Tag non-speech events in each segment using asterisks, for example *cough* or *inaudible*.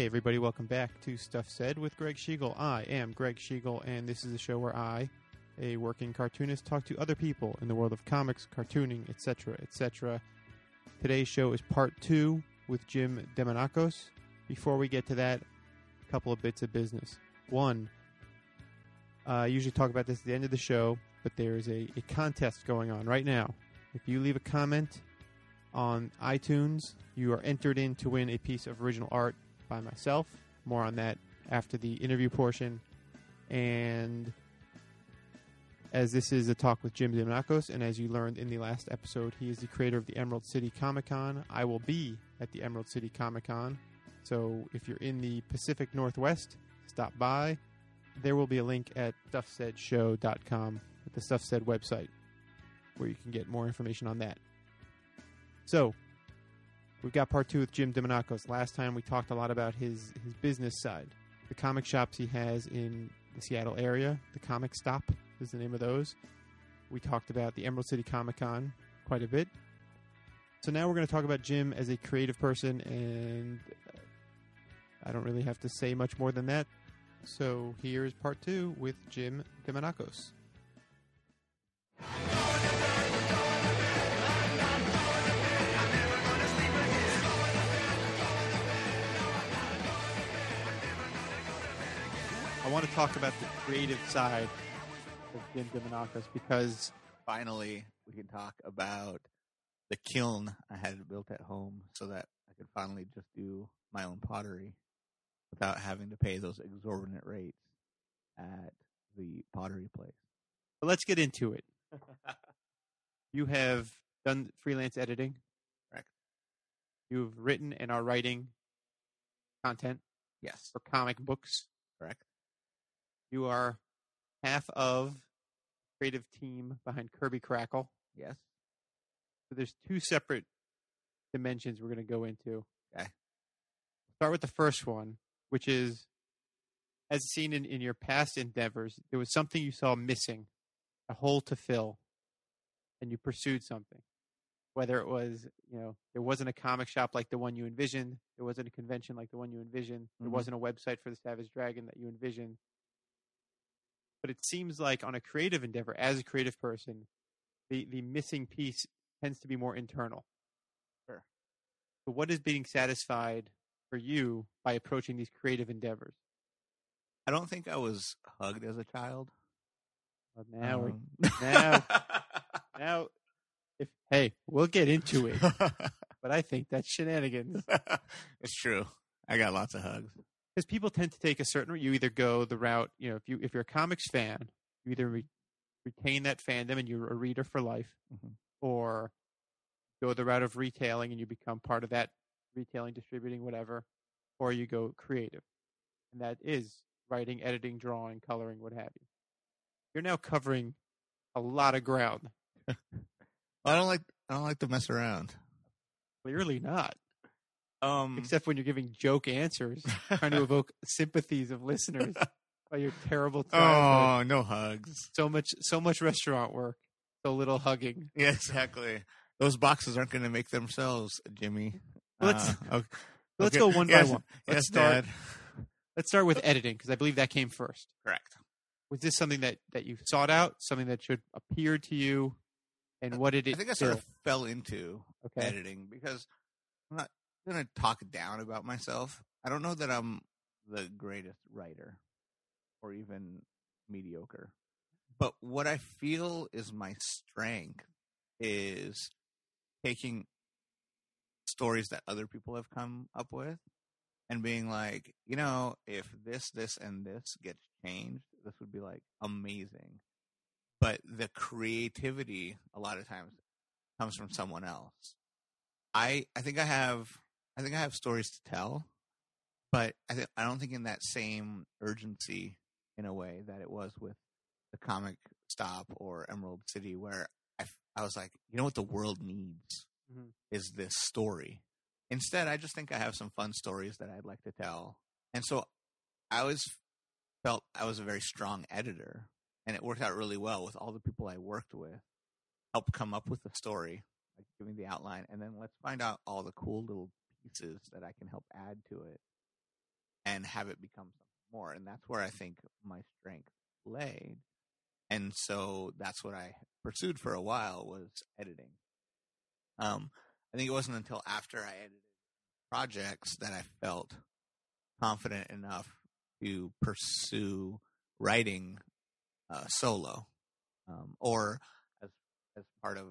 Hey, everybody, welcome back to Stuff Said with Greg Schiegel. I am Greg Schiegel, and this is a show where I, a working cartoonist, talk to other people in the world of comics, cartooning, etc., etc. Today's show is part two with Jim Demonakos. Before we get to that, a couple of bits of business. One, uh, I usually talk about this at the end of the show, but there is a, a contest going on right now. If you leave a comment on iTunes, you are entered in to win a piece of original art by myself. More on that after the interview portion. And as this is a talk with Jim Demonakos, and as you learned in the last episode, he is the creator of the Emerald City Comic Con. I will be at the Emerald City Comic Con. So if you're in the Pacific Northwest, stop by. There will be a link at stuffsaidshow.com at the Stuff Said website where you can get more information on that. So, we've got part two with Jim Demonakos. Last time we talked a lot about his, his business side, the comic shops he has in the Seattle area. The Comic Stop is the name of those. We talked about the Emerald City Comic Con quite a bit. So now we're going to talk about Jim as a creative person, and uh, I don't really have to say much more than that. So here's part two with Jim Demonakos. I want to talk about the creative side of Jim Demonakos because finally we can talk about the kiln I had built at home so that I could finally just do my own pottery without having to pay those exorbitant rates at the pottery place. but let's get into it. *laughs* You have done freelance editing. Correct. You've written and are writing content Yes, for comic books. correct. You are half of creative team behind Kirby Crackle. Yes. So there's two separate dimensions we're going to go into. Okay. Start with the first one, which is as seen in, in your past endeavors, there was something you saw missing, a hole to fill, and you pursued something. Whether it was, you know, there wasn't a comic shop like the one you envisioned, there wasn't a convention like the one you envisioned, there Mhm. wasn't a website for the Savage Dragon that you envisioned. But it seems like on a creative endeavor, as a creative person, the, the missing piece tends to be more internal. Sure. So what is being satisfied for you by approaching these creative endeavors? I don't think I was hugged as a child. Well, now, Um, now- *laughs* now, if hey, we'll get into it, *laughs* but I think that's shenanigans *laughs* it's true. I got lots of hugs. Because people tend to take a certain. route. You either go the route, you know, if you if you're a comics fan, you either re- retain that fandom and you're a reader for life, Mhm. or go the route of retailing and you become part of that retailing, distributing, whatever, or you go creative, and that is writing, editing, drawing, coloring, what have you. You're now covering a lot of ground. *laughs* I don't like. I don't like to mess around. Clearly not, Um, except when you're giving joke answers, trying to *laughs* evoke sympathies of listeners by your terrible *laughs* oh, no hugs. So much, so much restaurant work, so little hugging. Yeah, exactly. Those boxes aren't going to make themselves, Jimmy. Let's- Uh, okay. *laughs* Let's go one yes, by one. Let's Yes, start- Dad. Let's start with editing because I believe that came first. Correct. Was this something that that you sought out, something that should appear to you, and what did it? I think I sort fill? of fell into okay. editing because I'm not to talk down about myself. I don't know that I'm the greatest writer or even mediocre. But what I feel is my strength is taking stories that other people have come up with and being like, you know, if this, this, and this gets changed, this would be like amazing. But the creativity a lot of times comes from someone else. I I think I have I think I have stories to tell, but I th- I don't think in that same urgency in a way that it was with the comic stop or Emerald City where I, f- I was like, you know what the world needs Mhm. is this story. Instead, I just think I have some fun stories that I'd like to tell. And so I always felt I was a very strong editor and it worked out really well with all the people I worked with. Help come up with the story, like giving the outline, and then let's find out all the cool little pieces that I can help add to it. and have it become something more. And that's where I think my strength laid. And so that's what I pursued for a while was editing. Um, I think it wasn't until after I edited projects that I felt confident enough to pursue writing uh, solo um, or as as part of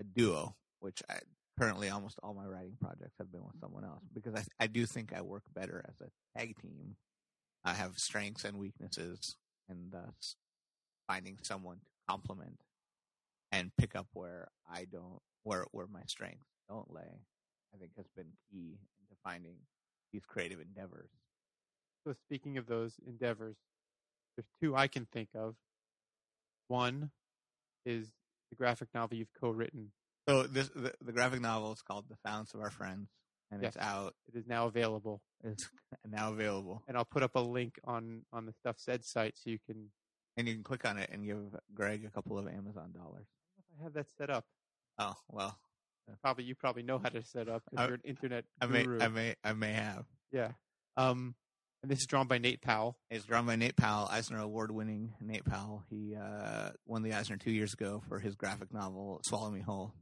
a duo, which I currently almost all my writing projects have been with someone else because I I do think I work better as a tag team. I have strengths and weaknesses, and thus finding someone to complement and pick up where I don't where where my strengths don't lay, I think has been key into finding these creative endeavors. So speaking of those endeavors, there's two I can think of. One is the graphic novel you've co-written. So this the, the graphic novel is called The Silence of Our Friends, and Yes. it's out. It is now available, It's *laughs* now available, and I'll put up a link on on the Stuff Said site so you can. and you can click on it and give Greg a couple of Amazon dollars. I have that set up. Oh well, Probably you probably know how to set up because you're an internet I may guru. I may I may have. Yeah. Um, and this is drawn by Nate Powell. It's drawn by Nate Powell, Eisner Award winning Nate Powell. He uh, won the Eisner two years ago for his graphic novel Swallow Me Whole.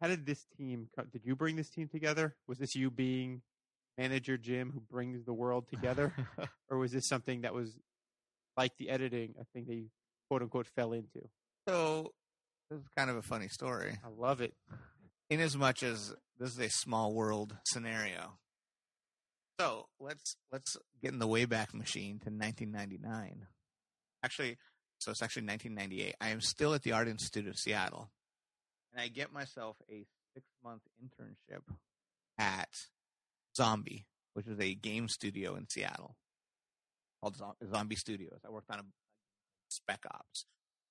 How did this team? Did you bring this team together? Was this you being manager Jim who brings the world together, *laughs* or was this something that was like the editing, a thing that you quote unquote fell into? so this is kind of a funny story. I love it. in as much as this is a small world scenario. So let's let's get in the Wayback Machine to 1999. Actually, so it's actually 1998. I am still at the Art Institute of Seattle, and I get myself a six month internship at Zombie, which is a game studio in Seattle called Zombie Studios. I worked on a Spec Ops,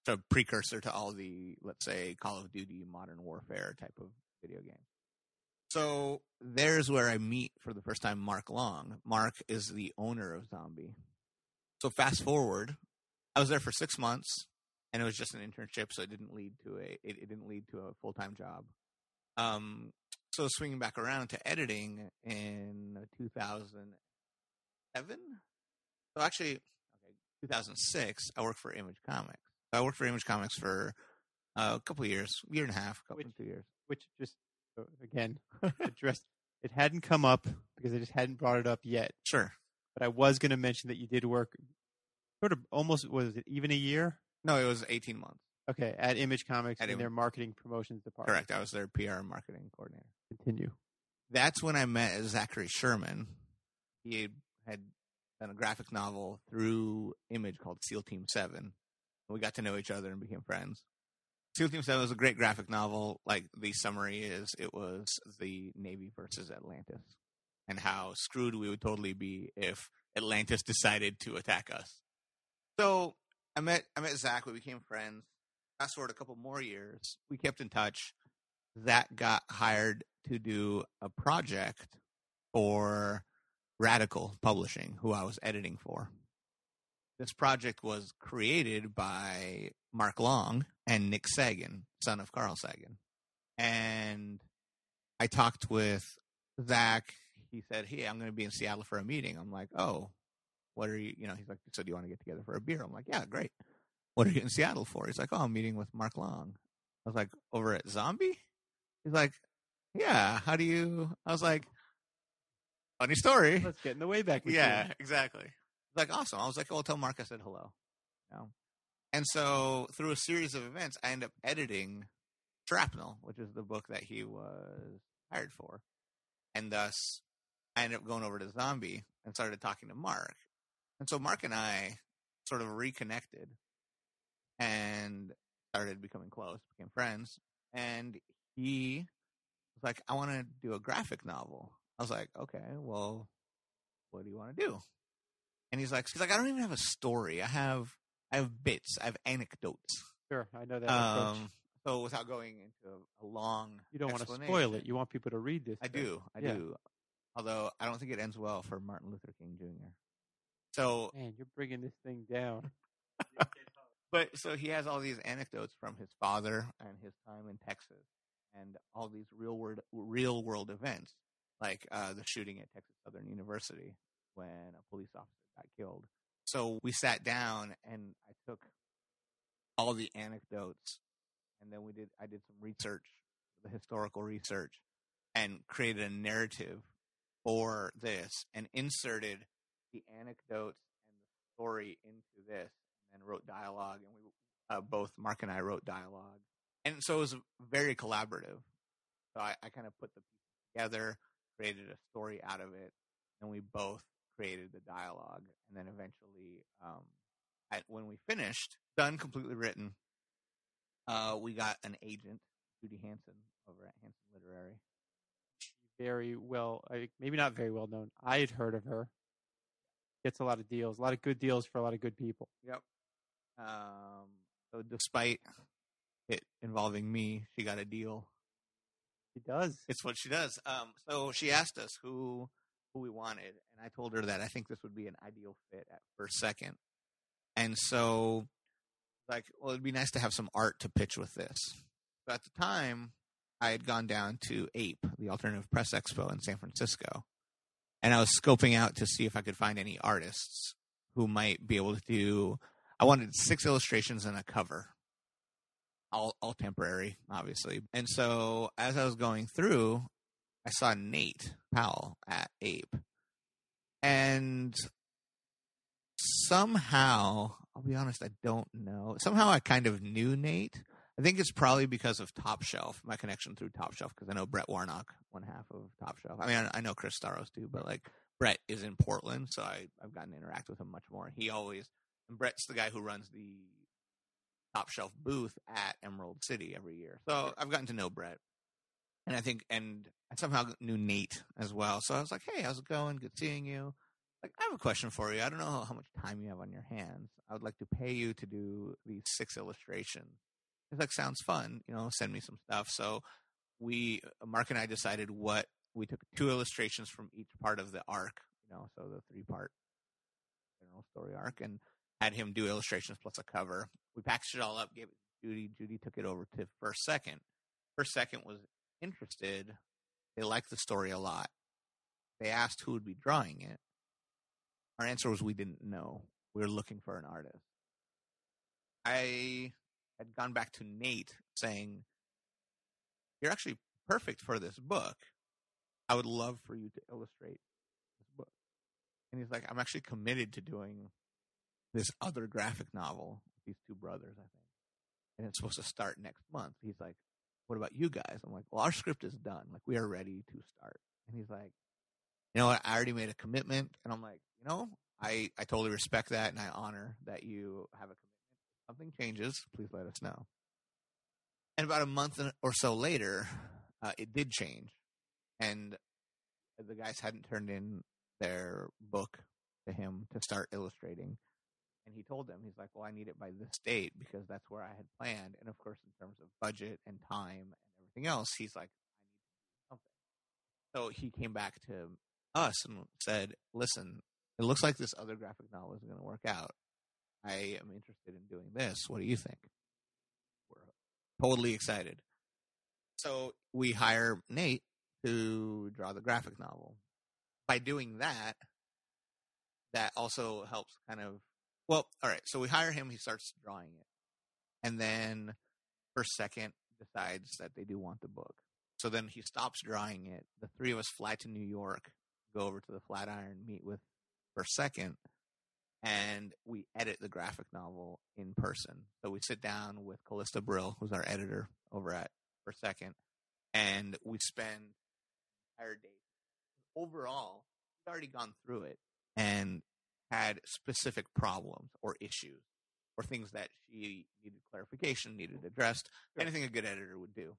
so a precursor to all the let's say Call of Duty, Modern Warfare type of video game. So there's where I meet for the first time Mark Long. Mark is the owner of Zombie. So fast forward, I was there for six months, and it was just an internship, so it didn't lead to a it, it didn't lead to a full time job. Um, so swinging back around to editing in 2007. So actually, okay, 2006, I worked for Image Comics. I worked for Image Comics for uh, a couple of years, year and a half, couple Which- two years. Which just uh, again *laughs* addressed. It hadn't come up because I just hadn't brought it up yet. Sure. But I was going to mention that you did work, sort of almost was it even a year? No, it was 18 months. Okay, at Image Comics At in Im- their marketing promotions department. Correct. I was their PR and marketing coordinator. Continue. That's when I met Zachary Sherman. He had, done a graphic novel through Image called SEAL Team 7. We got to know each other and became friends. SEAL Team 7 was a great graphic novel. Like the summary is it was the Navy versus Atlantis and how screwed we would totally be if Atlantis decided to attack us. So I met I met Zach, we became friends. Fast forward a couple more years, we kept in touch. Zach got hired to do a project for Radical Publishing, who I was editing for. This project was created by Mark Long and Nick Sagan, son of Carl Sagan. And I talked with Zach. He said, Hey, I'm going to be in Seattle for a meeting. I'm like, Oh, what are you, you know, he's like, So do you want to get together for a beer? I'm like, Yeah, great. What are you in Seattle for? He's like, Oh, I'm meeting with Mark Long. I was like, Over at Zombie? He's like, Yeah, how do you? I was like, Funny story. Let's get in the way back. Yeah, exactly. Like awesome. I was like, "Oh, tell Mark I said hello." You know? And so through a series of events, I end up editing Shrapnel, which is the book that he was hired for, and thus I ended up going over to Zombie and started talking to Mark. And so Mark and I sort of reconnected and started becoming close, became friends. And he was like, "I want to do a graphic novel." I was like, "Okay, well, what do you want to do?" And he's like, "He's like, I don't even have a story. I have, I have bits. I have anecdotes. Sure, I know that. Um, so without going into a long, you don't want to spoil it. You want people to read this. I stuff. do, I Yeah. do. Although I don't think it ends well for Martin Luther King Jr. So, Man, you're bringing this thing down. *laughs* but so he has all these anecdotes from his father and his time in Texas, and all these real world, real world events. like uh, the shooting at Texas Southern University when a police officer got killed. So we sat down and I took all the anecdotes and then we did I did some research, the historical research, and created a narrative for this and inserted the anecdotes and the story into this and then wrote dialogue and we uh, both Mark and I wrote dialogue. And so it was very collaborative. So I, I kind of put the pieces together, created a story out of it, and we both created the dialogue. And then eventually, um, when we finished, done, completely written, uh, we got an agent, Judy Hansen, over at Hansen Literary. Very well, maybe not very well known. I had heard of her. Gets a lot of deals, a lot of good deals for a lot of good people. Yep. Um, so despite it involving me, she got a deal. She does. It's what she does. Um, so she asked us who who we wanted, and I told her that I think this would be an ideal fit at first second. And so, like, well, it'd be nice to have some art to pitch with this. So at the time, I had gone down to APE, the Alternative Press Expo in San Francisco, and I was scoping out to see if I could find any artists who might be able to do. I wanted six illustrations and a cover, all all temporary, obviously. And so as I was going through, I saw Nate Powell at Ape, and somehow I'll be honest, I don't know. Somehow I kind of knew Nate. I think it's probably because of Top Shelf, my connection through Top Shelf, because I know Brett Warnock, one half of Top Shelf. I mean, I, I know Chris Staros too, but like Brett is in Portland, so I, I've gotten to interact with him much more. He always, and Brett's the guy who runs the Top Shelf booth at Emerald City every year. So I've gotten to know Brett. And I think, and I somehow knew Nate as well. So I was like, hey, how's it going? Good seeing you. Like, I have a question for you. I don't know how much time you have on your hands. I would like to pay you to do these six illustrations. He's like, sounds fun. You know, send me some stuff. So we, uh, Mark and I decided what we took two illustrations from each part of the arc, you know, so the three part general story arc, and had him do illustrations plus a cover. We packaged it all up, gave it to Judy. Judy took it over to First Second. First Second was interested. They liked the story a lot. They asked who would be drawing it. Our answer was we didn't know. We were looking for an artist. I had gone back to Nate saying, You're actually perfect for this book. I would love for you to illustrate this book. And he's like, I'm actually committed to doing this other graphic novel with these two brothers, I think. And it's supposed to start next month. He's like, What about you guys? I'm like, Well, our script is done. Like, we are ready to start. And he's like, You know what? I already made a commitment. And I'm like, You know, I, I totally respect that and I honor that you have a commitment. Something changes, please let us know. And about a month or so later, uh, it did change. And the guys hadn't turned in their book to him to start illustrating. And he told them, he's like, well, I need it by this date because that's where I had planned. And of course, in terms of budget and time and everything else, he's like, I need something. So he came back to us and said, listen, it looks like this other graphic novel is going to work out. I am interested in doing this. What do you think? We're totally excited. So we hire Nate to draw the graphic novel. By doing that, that also helps kind of well, all right. So we hire him. He starts drawing it, and then First Second decides that they do want the book. So then he stops drawing it. The three of us fly to New York, go over to the Flatiron, meet with First Second, and we edit the graphic novel in person. So we sit down with Calista Brill, who's our editor over at First Second, and we spend entire day. Overall, we've already gone through it and had specific problems or issues or things that she needed clarification, needed addressed, anything a good editor would do.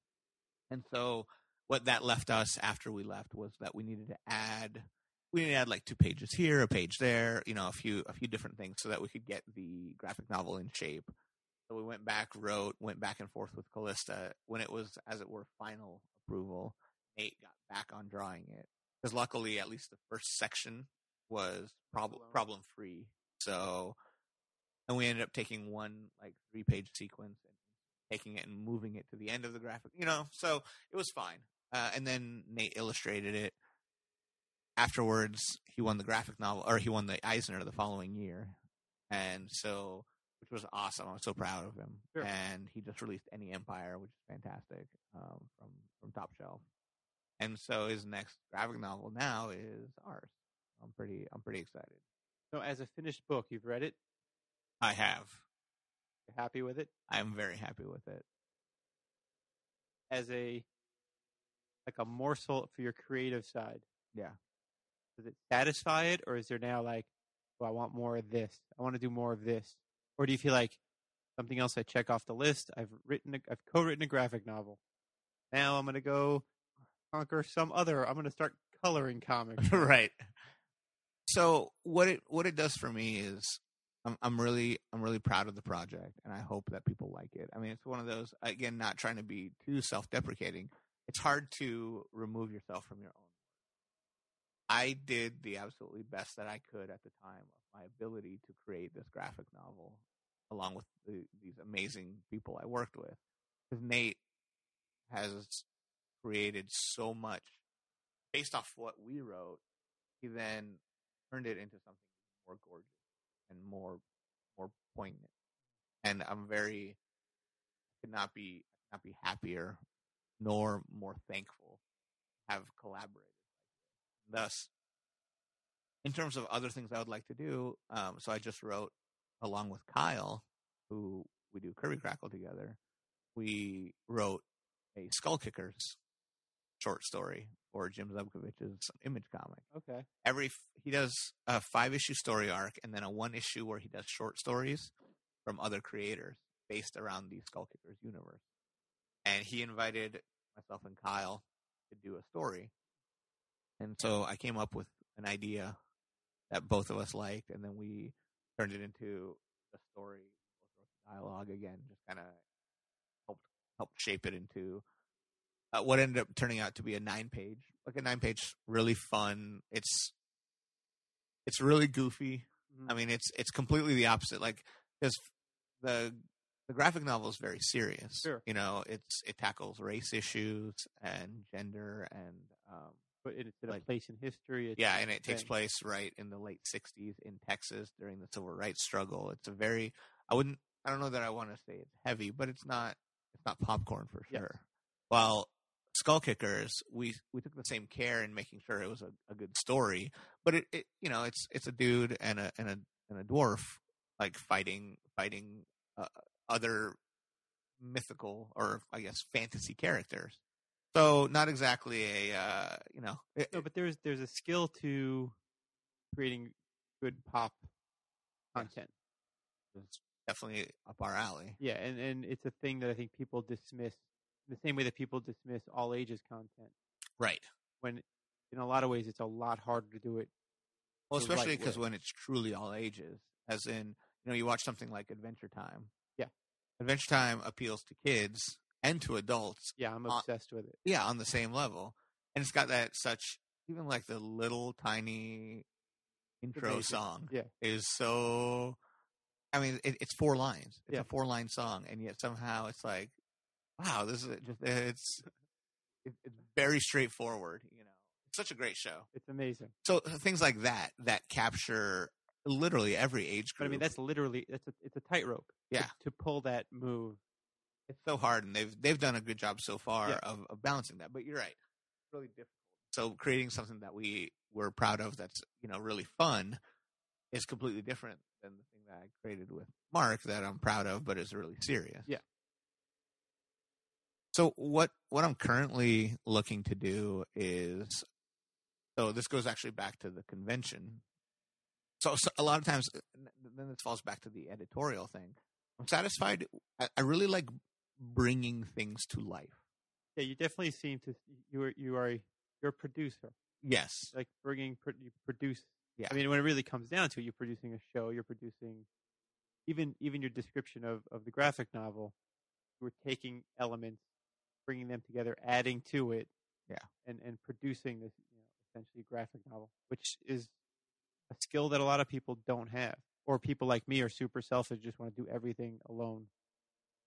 And so what that left us after we left was that we needed to add we needed to add like two pages here, a page there, you know, a few a few different things so that we could get the graphic novel in shape. So we went back, wrote, went back and forth with Calista. When it was, as it were, final approval, Nate got back on drawing it because luckily, at least the first section was problem problem free. So, and we ended up taking one like three page sequence and taking it and moving it to the end of the graphic. You know, so it was fine. Uh, and then Nate illustrated it. Afterwards, he won the graphic novel, or he won the Eisner the following year, and so which was awesome. I was so proud of him. Sure. And he just released Any Empire, which is fantastic um, from from Top Shelf. And so his next graphic novel now is ours. I'm pretty I'm pretty excited. So, as a finished book, you've read it. I have. You're happy with it. I'm very happy with it. As a like a morsel for your creative side, Yeah. Does it satisfy it, or is there now like, oh, I want more of this. I want to do more of this, or do you feel like something else I check off the list? I've written, a, I've co-written a graphic novel. Now I'm gonna go conquer some other. I'm gonna start coloring comics. *laughs* right. So what it what it does for me is I'm I'm really I'm really proud of the project and I hope that people like it. I mean it's one of those again not trying to be too self-deprecating. It's hard to remove yourself from your own I did the absolutely best that I could at the time of my ability to create this graphic novel along with the, these amazing people I worked with. Cuz Nate has created so much based off what we wrote. He then turned it into something more gorgeous and more more poignant. And I'm very could not be could not be happier nor more thankful to have collaborated. Thus, in terms of other things I would like to do, um, so I just wrote along with Kyle, who we do Kirby Crackle together. We wrote a Skull Kickers short story for Jim Zubkavich's Image comic Okay. every he does a five issue story arc and then a one issue where he does short stories from other creators based around the Skull Kickers universe. And he invited myself and Kyle to do a story. And so I came up with an idea that both of us liked, and then we turned it into a story, dialogue again, just kind of helped helped shape it into uh, what ended up turning out to be a nine page, like a nine page, really fun. It's it's really goofy. Mhm. I mean, it's it's completely the opposite. Like because the the graphic novel is very serious. Sure. You know, it's it tackles race issues and gender and um, but it's in a like- place in history. It's yeah, and it takes place right in the late '60s in Texas during the civil rights struggle. It's a very I wouldn't I don't know that I want to say it's heavy, but it's not it's not popcorn for Yes. sure. While Skull Kickers, we we took the same care in making sure it was a, a good story, but it, it you know it's it's a dude and a and a and a dwarf like fighting fighting uh, other mythical or I guess fantasy characters. So not exactly a uh, you know it- No, but there's there's a skill to creating good pop content. it's definitely up our alley. Yeah, and and it's a thing that I think people dismiss the same way that people dismiss all ages content. Right. When in a lot of ways, it's a lot harder to do it. Well, especially because way. when it's truly all ages, as in, you know, you watch something like Adventure Time. Yeah. Adventure Time appeals to kids and to adults. Yeah, I'm Uh, obsessed with it. Yeah, on the same level, and it's got that such even like the little tiny intro song Yeah. is so. I mean, it, it's four lines. It's Yeah. a four line song, and yet somehow it's like, wow, this is just *laughs* it's it's very straightforward. You know, it's such a great show. It's amazing. So things like that that capture literally every age group. But I mean, that's literally it's a it's a tightrope. to- Yeah. To, pull that move. It's so hard, and they've they've done a good job so far Yeah. of, of balancing that. But you're right, it's really difficult. So creating something that we we're proud of that's you know really fun is completely different than the thing that I created with Mark that I'm proud of, but is really serious. Yeah. So what what I'm currently looking to do is so this goes actually back to the convention. So, so a lot of times, uh, then this falls back to the editorial thing. I'm satisfied. I, I really like bringing things to life. Yeah, you definitely seem to you are you are a, you're a producer. Yes. Like bringing you produce. Yeah. I mean, when it really comes down to it, you're producing a show. You're producing even even your description of of the graphic novel. You were taking elements, bringing them together, adding to it. Yeah. And and producing this you know, essentially graphic novel, which is a skill that a lot of people don't have, or people like me are super selfish, just want to do everything alone.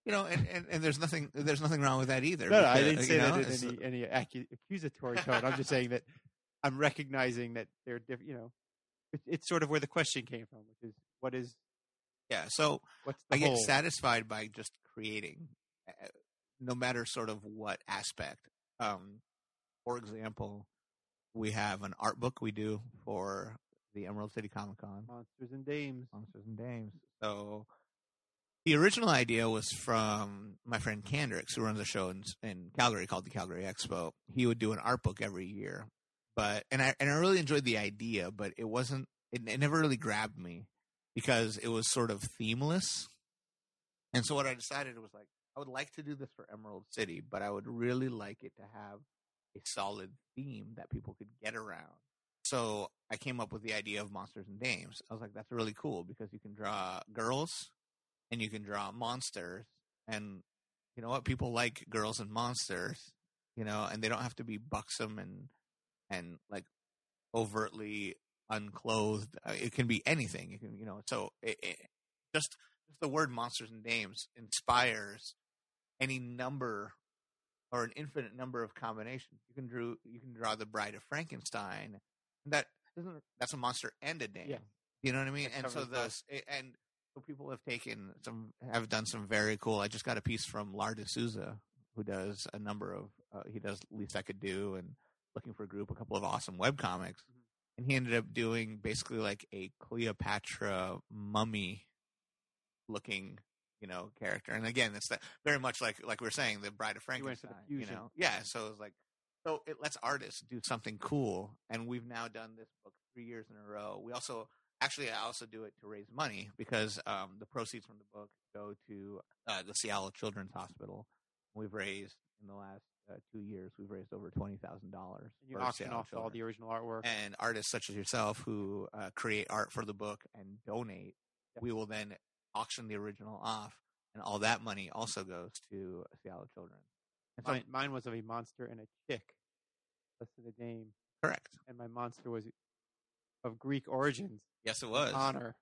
You know, and, and, and there's nothing there's nothing wrong with that either. No, no, I didn't say know, that in any any accu- accusatory tone. I'm just saying that I'm recognizing that they're different. You know, it's, it's sort of where the question came from, which is what is Yeah. So what's the I get whole? satisfied by just creating, uh, no matter sort of what aspect. Um, for example, we have an art book we do for the Emerald City Comic Con. Monsters and Dames. Monsters and Dames. So the original idea was from my friend Kandrix, who runs a show in, in Calgary called the Calgary Expo. He would do an art book every year, but and I and I really enjoyed the idea, but it wasn't. It, it never really grabbed me because it was sort of themeless. And so what I decided was like I would like to do this for Emerald City, but I would really like it to have a solid theme that people could get around. So I came up with the idea of monsters and dames. I was like, that's really cool because you can draw girls and you can draw monsters. And you know what? People like girls and monsters, you know, and they don't have to be buxom and, and like overtly unclothed. Uh, It can be anything. You can, you know, so it, it, just, just the word monsters and dames inspires any number or an infinite number of combinations. You can drew you can draw the Bride of Frankenstein. That isn't that's a monster and a dame. Yeah. You know what I mean? It and so the and people have taken some have done some very cool. I just got a piece from Lar deSouza who does a number of uh, he does least I could do and looking for a group a couple of awesome web comics. Mhm. And he ended up doing basically like a Cleopatra mummy looking you know character and again it's that very much like like we are saying the bride of You went for the frankenstein you fusion. know yeah so it's like so it lets artists do something cool and we've now done this book three years in a row we also actually i also do it to raise money because um, the proceeds from the book go to uh, the seattle children's hospital we've raised in the last uh, two years we've raised over $20000 And you for auction off all the original artwork. and artists such as yourself who uh, create art for the book and donate, we will then auction the original off, and all that money also goes to Seattle Children. And so, mine, mine was of a monster and a chick, less than a dame, correct. and my monster was of Greek origins, Yes, it was. honor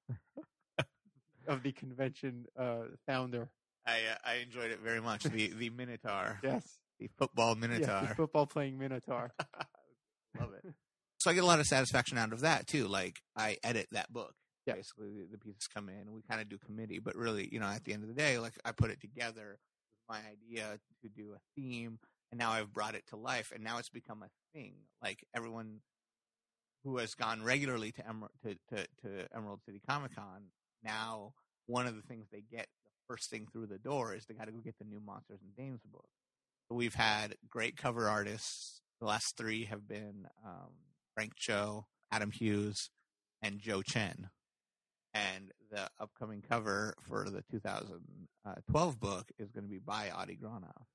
of the convention uh, founder. I uh, I enjoyed it very much. The the Minotaur, Yes, the football yes, Minotaur. the football playing minotaur. *laughs* Love it. *laughs* So I get a lot of satisfaction out of that too. Like I edit that book. Yeah. Basically, the, the pieces come in, and we kind of do committee. But really, you know, at the end of the day, like I put it together with my idea to do a theme, and now I've brought it to life, and now it's become a thing. Like everyone who has gone regularly to Emer- to, to, to Emerald City Comic Con, now one of the things they get the first thing through the door is they got to go get the new Monsters and Dames book. So we've had great cover artists. The last three have been um, Frank Cho, Adam Hughes, and Jo Chen. And the upcoming cover for the 2012 book is going to be by Adi Granov.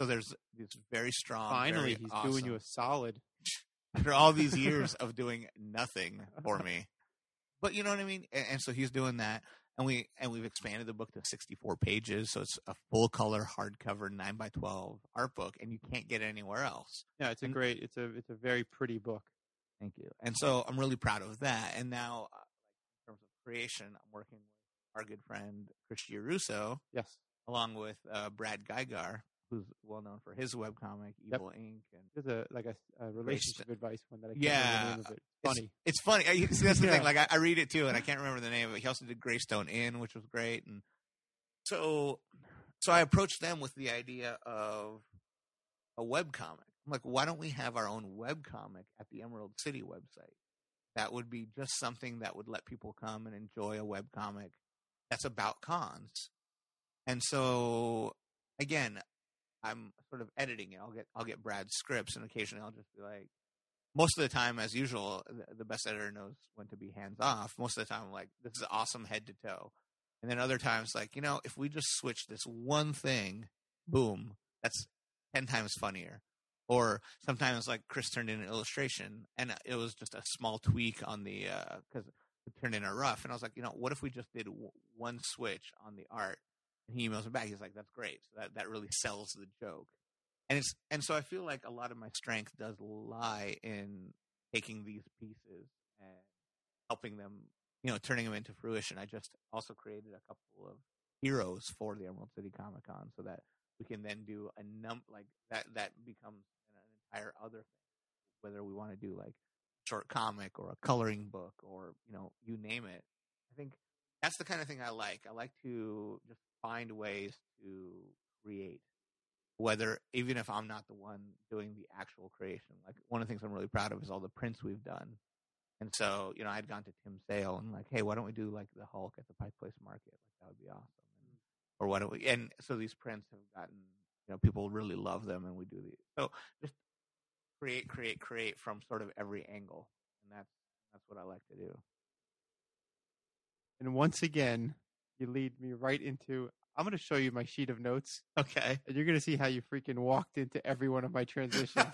So there's this very strong. Finally, very he's awesome- doing you a solid. After all these years of doing nothing for me. But you know what I mean? And, and so he's doing that, and we and we've expanded the book to 64 pages, so it's a full color hardcover nine by 12 art book, and you can't get it anywhere else. Yeah, it's a And- great. It's a it's a very pretty book. Thank you. And so I'm really proud of that. And now, uh, in terms of creation, I'm working with our good friend Christy Russo, Yes, along with uh, Brad Guigar, who's well known for his webcomic Evil Inc. And there's a like a, a relationship advice one that I can't Yeah, remember the name of it. It's funny. It's funny. I- See, that's the Yeah. thing. Like, I, I read it too, and I can't remember the name of it. He also did Greystone Inn, which was great. And so, so I approached them with the idea of a web comic. I'm like, why don't we have our own web comic at the Emerald City website? That would be just something that would let people come and enjoy a web comic that's about cons. And so, again, I'm sort of editing it. I'll get I'll get Brad's scripts, and occasionally I'll just be like, most of the time, as usual, the, the best editor knows when to be hands off. Most of the time, I'm like, this is awesome head to toe. And then other times, like, you know, if we just switch this one thing, boom, that's 10 times funnier. Or sometimes, like, Chris turned in an illustration and it was just a small tweak on the, uh, because it turned in a rough. And I was like, you know, what if we just did w- one switch on the art? And he emails me back. He's like, that's great. So that, that really sells the joke and it's and so I feel like a lot of my strength does lie in taking these pieces and helping them, you know, turning them into fruition. I just also created a couple of heroes for the Emerald City Comic Con so that we can then do a num like that that becomes an entire other thing. whether we want to do like short comic or a coloring book or you know you name it. I think that's the kind of thing I like. I like to just find ways to create, whether even if I'm not the one doing the actual creation. Like one of the things I'm really proud of is all the prints we've done. And so, you know, I'd gone to Tim Sale and like, hey, why don't we do like the Hulk at the Pike Place Market? Like that would be awesome. And, mm. or why don't we? And so these prints have gotten, you know, people really love them, and we do these. So just create, create, create from sort of every angle, and that's that's what I like to do. And once again, you lead me right into. I'm going to show you my sheet of notes, Okay. and you're going to see how you freaking walked into every one of my transitions.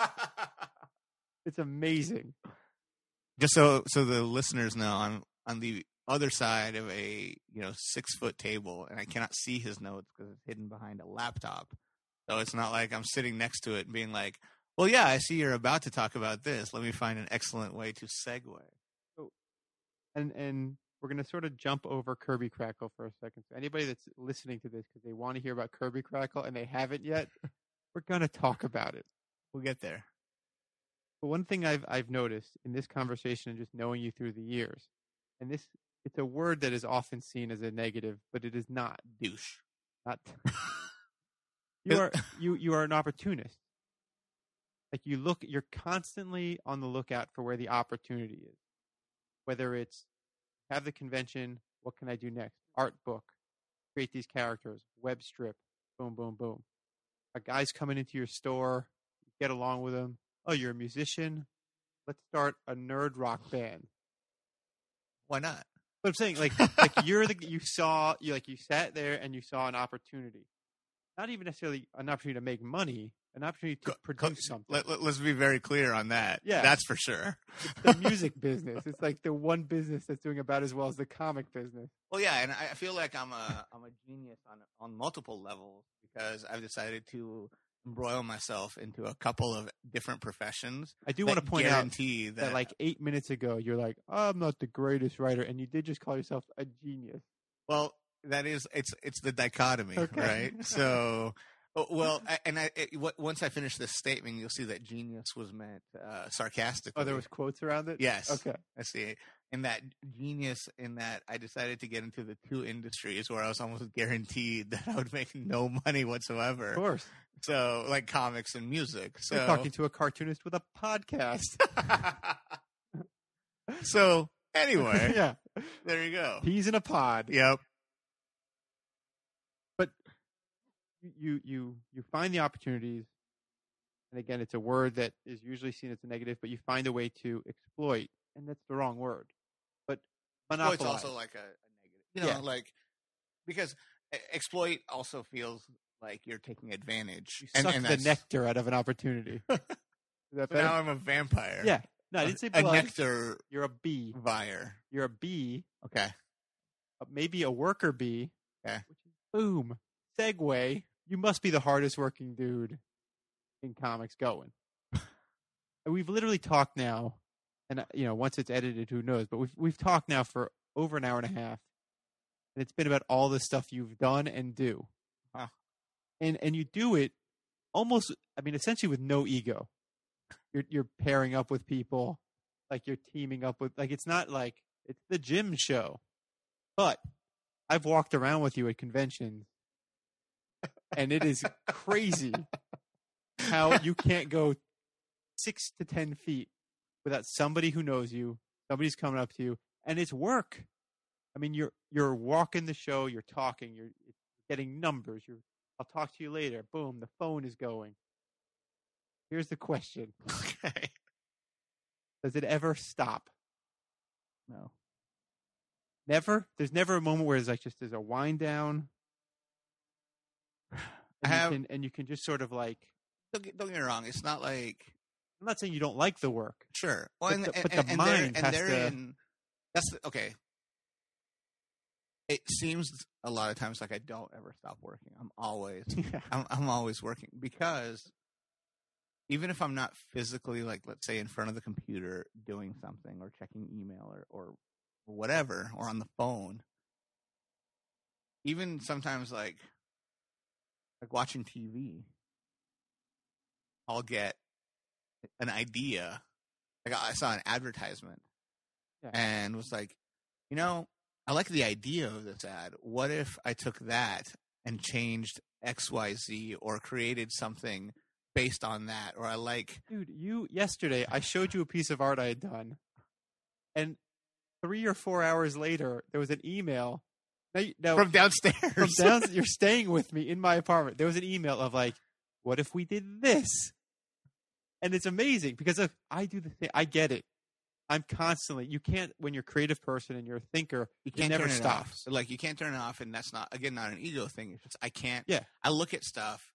*laughs* it's amazing. just so so the listeners know, I'm on the other side of a you know six foot table, and I cannot see his notes because it's hidden behind a laptop. So it's not like I'm sitting next to it and being like, "Well, yeah, I see you're about to talk about this. Let me find an excellent way to segue." Oh, and and we're gonna sort of jump over Kirby Crackle for a second. So anybody that's listening to this because they want to hear about Kirby Crackle and they haven't yet, *laughs* we're gonna talk about it. We'll get there. But one thing I've I've noticed in this conversation and just knowing you through the years, and this it's a word that is often seen as a negative, but it is not. Douche. Not *laughs* you are you you are an opportunist. Like you look, you're constantly on the lookout for where the opportunity is. Whether it's have the convention, what can I do next? Mm-hmm. Art book, create these characters, web strip, boom, boom, boom. A guy's coming into your store, get along with him. Oh, you're a musician. Let's start a nerd rock band. Why not? But I'm saying, like, like *laughs* you're the you saw you like you sat there and you saw an opportunity, not even necessarily an opportunity to make money, an opportunity to Co- produce co- something. Let, let, us be very clear on that. Yeah. that's for sure. the *laughs* music business. It's like the one business that's doing about as well as the comic business. Well, yeah, and I I feel like I'm a I'm a genius on on multiple levels because I've decided to embroil myself into a couple of different professions. I do want to point out guarantee that like eight minutes ago, you're like, I'm not the greatest writer, and you did just call yourself a genius. well, that is it's it's the dichotomy, Okay. right? *laughs* So. Oh, Well, I- and I, it, w- once I finish this statement, you'll see that genius was meant uh, sarcastically. Oh, there was quotes around it. Yes. Okay. I see. In that genius, in that I decided to get into the two industries where I was almost guaranteed *laughs* that I would make no money whatsoever. Of course. So, like comics and music. So, We're talking to a cartoonist with a podcast. *laughs* so anyway, *laughs* yeah. there you go. He's in a pod. Yep. You you you find the opportunities and again it's a word that is usually seen as a negative but you find a way to exploit and that's the wrong word but Exploit's also like a, a negative. You know, Yeah. like because exploit also feels like you're taking advantage. you and, suck and the nectar out of an opportunity *laughs* is that now I'm a vampire. yeah no i didn't *laughs* say a blood. nectar you're a bee buyer. you're a bee Okay. uh, maybe a worker bee Okay. which is boom segue you must be the hardest working dude in comics going. *laughs* We've literally talked now and uh, you know once it's edited who knows but we've we've talked now for over an hour and a half and it's been about all the stuff you've done and do. Wow. and and you do it almost i mean essentially with no ego. You're you're pairing up with people like you're teaming up with like it's not like it's the gym show. But i've walked around with you at conventions and it is crazy how you can't go six to ten feet without somebody who knows you somebody's coming up to you and it's work. I mean you're you're walking the show you're talking you're getting numbers you're i'll talk to you later. Boom the phone is going. Here's the question. *laughs* Okay. does it ever stop? No. never? There's never a moment where it's like just there's a wind down and, have- you can, and you can just sort of like Don't get, don't get me wrong. It's not like i'm not saying you don't like the work sure. Well, But and, the- and, but the and, and mind has to- that's the, okay. It seems a lot of times like I don't ever stop working. I'm always *laughs* yeah. I'm, I'm always working because even if I'm not physically, like, let's say in front of the computer doing something or checking email or, or whatever, or on the phone, even sometimes like, like watching TV, I'll get an idea like I saw an advertisement Yeah. and was like, you know, I like the idea of this ad. What if I took that and changed X, Y, Z, or created something based on that? Or I like, Dude, you yesterday I showed you a piece of art I had done, and three or four hours later there was an email. You- now from downstairs. from down, you're *laughs* staying with me in my apartment. There was an email of like, "What if we did this?" And it's amazing because if I do the thing, I get it. I'm constantly. You can't when you're a creative person and you're a thinker. you can't never turn it stops. off. So, like you can't turn it off, and that's not again not an ego thing. It's just I can't. Yeah. I look at stuff,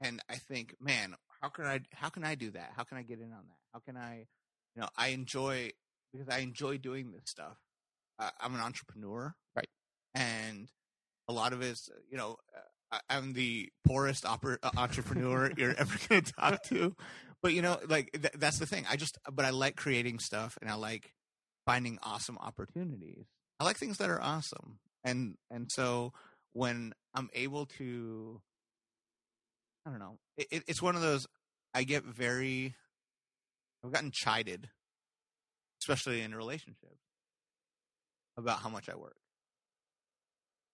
and I think, man, how can I how can I do that? How can I get in on that? How can I, you know, I enjoy because I enjoy doing this stuff. Uh, I'm an entrepreneur, Right. And a lot of it's, you know, uh, I'm the poorest oper- uh, entrepreneur *laughs* you're ever going to talk to. But you know, like th- that's the thing. I just, but I like creating stuff, and I like finding awesome opportunities. I like things that are awesome, and and so when I'm able to, I don't know, it, it's one of those. I get very, I've gotten chided, especially in relationships, about how much I work,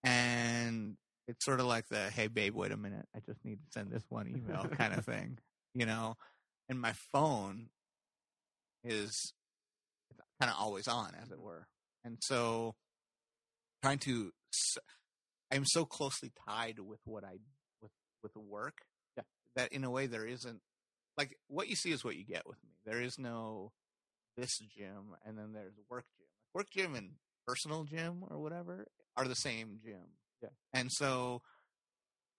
and it's sort of like the "Hey, babe, wait a minute, I just need to send this one email" *laughs* kind of thing, you know. And my phone is kind of always on, as it were. And so, trying to, i'm so closely tied with what I with with the work Yeah. that in a way there isn't like what you see is what you get with me. There is no this gym and then there's work gym. Work gym and personal gym or whatever are the same gym. Yeah. And so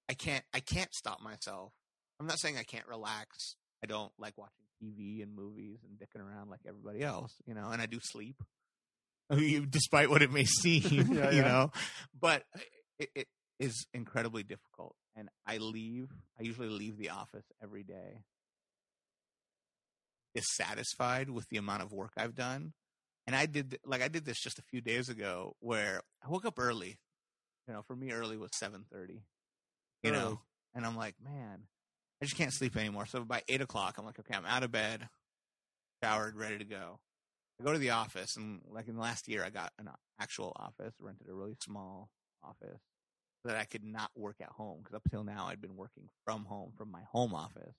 I can't I can't stop myself. I'm not saying I can't relax. I don't like watching TV and movies and dicking around like everybody else, you know, and I do sleep. *laughs* Despite what it may seem, *laughs* Yeah, you yeah. know, but it, it is incredibly difficult. And I leave, I usually leave the office every day dissatisfied with the amount of work I've done. And I did, like, I did this just a few days ago where I woke up early. You know, for me, early was 7.30, you Early. know, oh. and I'm like, man, I just can't sleep anymore. So by eight o'clock, I'm like, okay, I'm out of bed, showered, ready to go. I go to the office, and like in the last year, I got an actual office, rented a really small office so that I could not work at home because up till now I'd been working from home from my home office.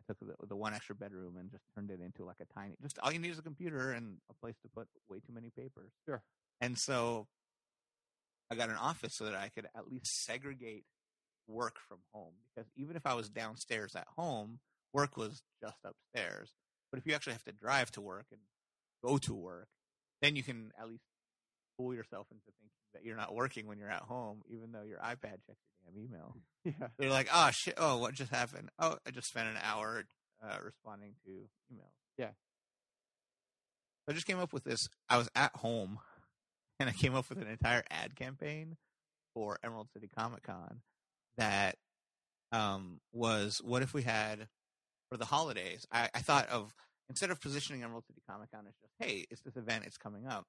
I took the, the one extra bedroom and just turned it into like a tiny. Just all you need is a computer and a place to put way too many papers. Sure. And so I got an office so that I could at least segregate work from home because even if I was downstairs at home, work was just upstairs. But if you actually have to drive to work and go to work, then you can at least fool yourself into thinking that you're not working when you're at home, even though your iPad checks your damn email. *laughs* Yeah. They're like, oh shit, oh what just happened? Oh, I just spent an hour uh, responding to emails. Yeah. I just came up with this. I was at home, *laughs* and I came up with an entire ad campaign for Emerald City Comic Con that um, was what if we had for the holidays? I, I thought of instead of positioning Emerald City Comic Con as just hey, it's this event, it's coming up.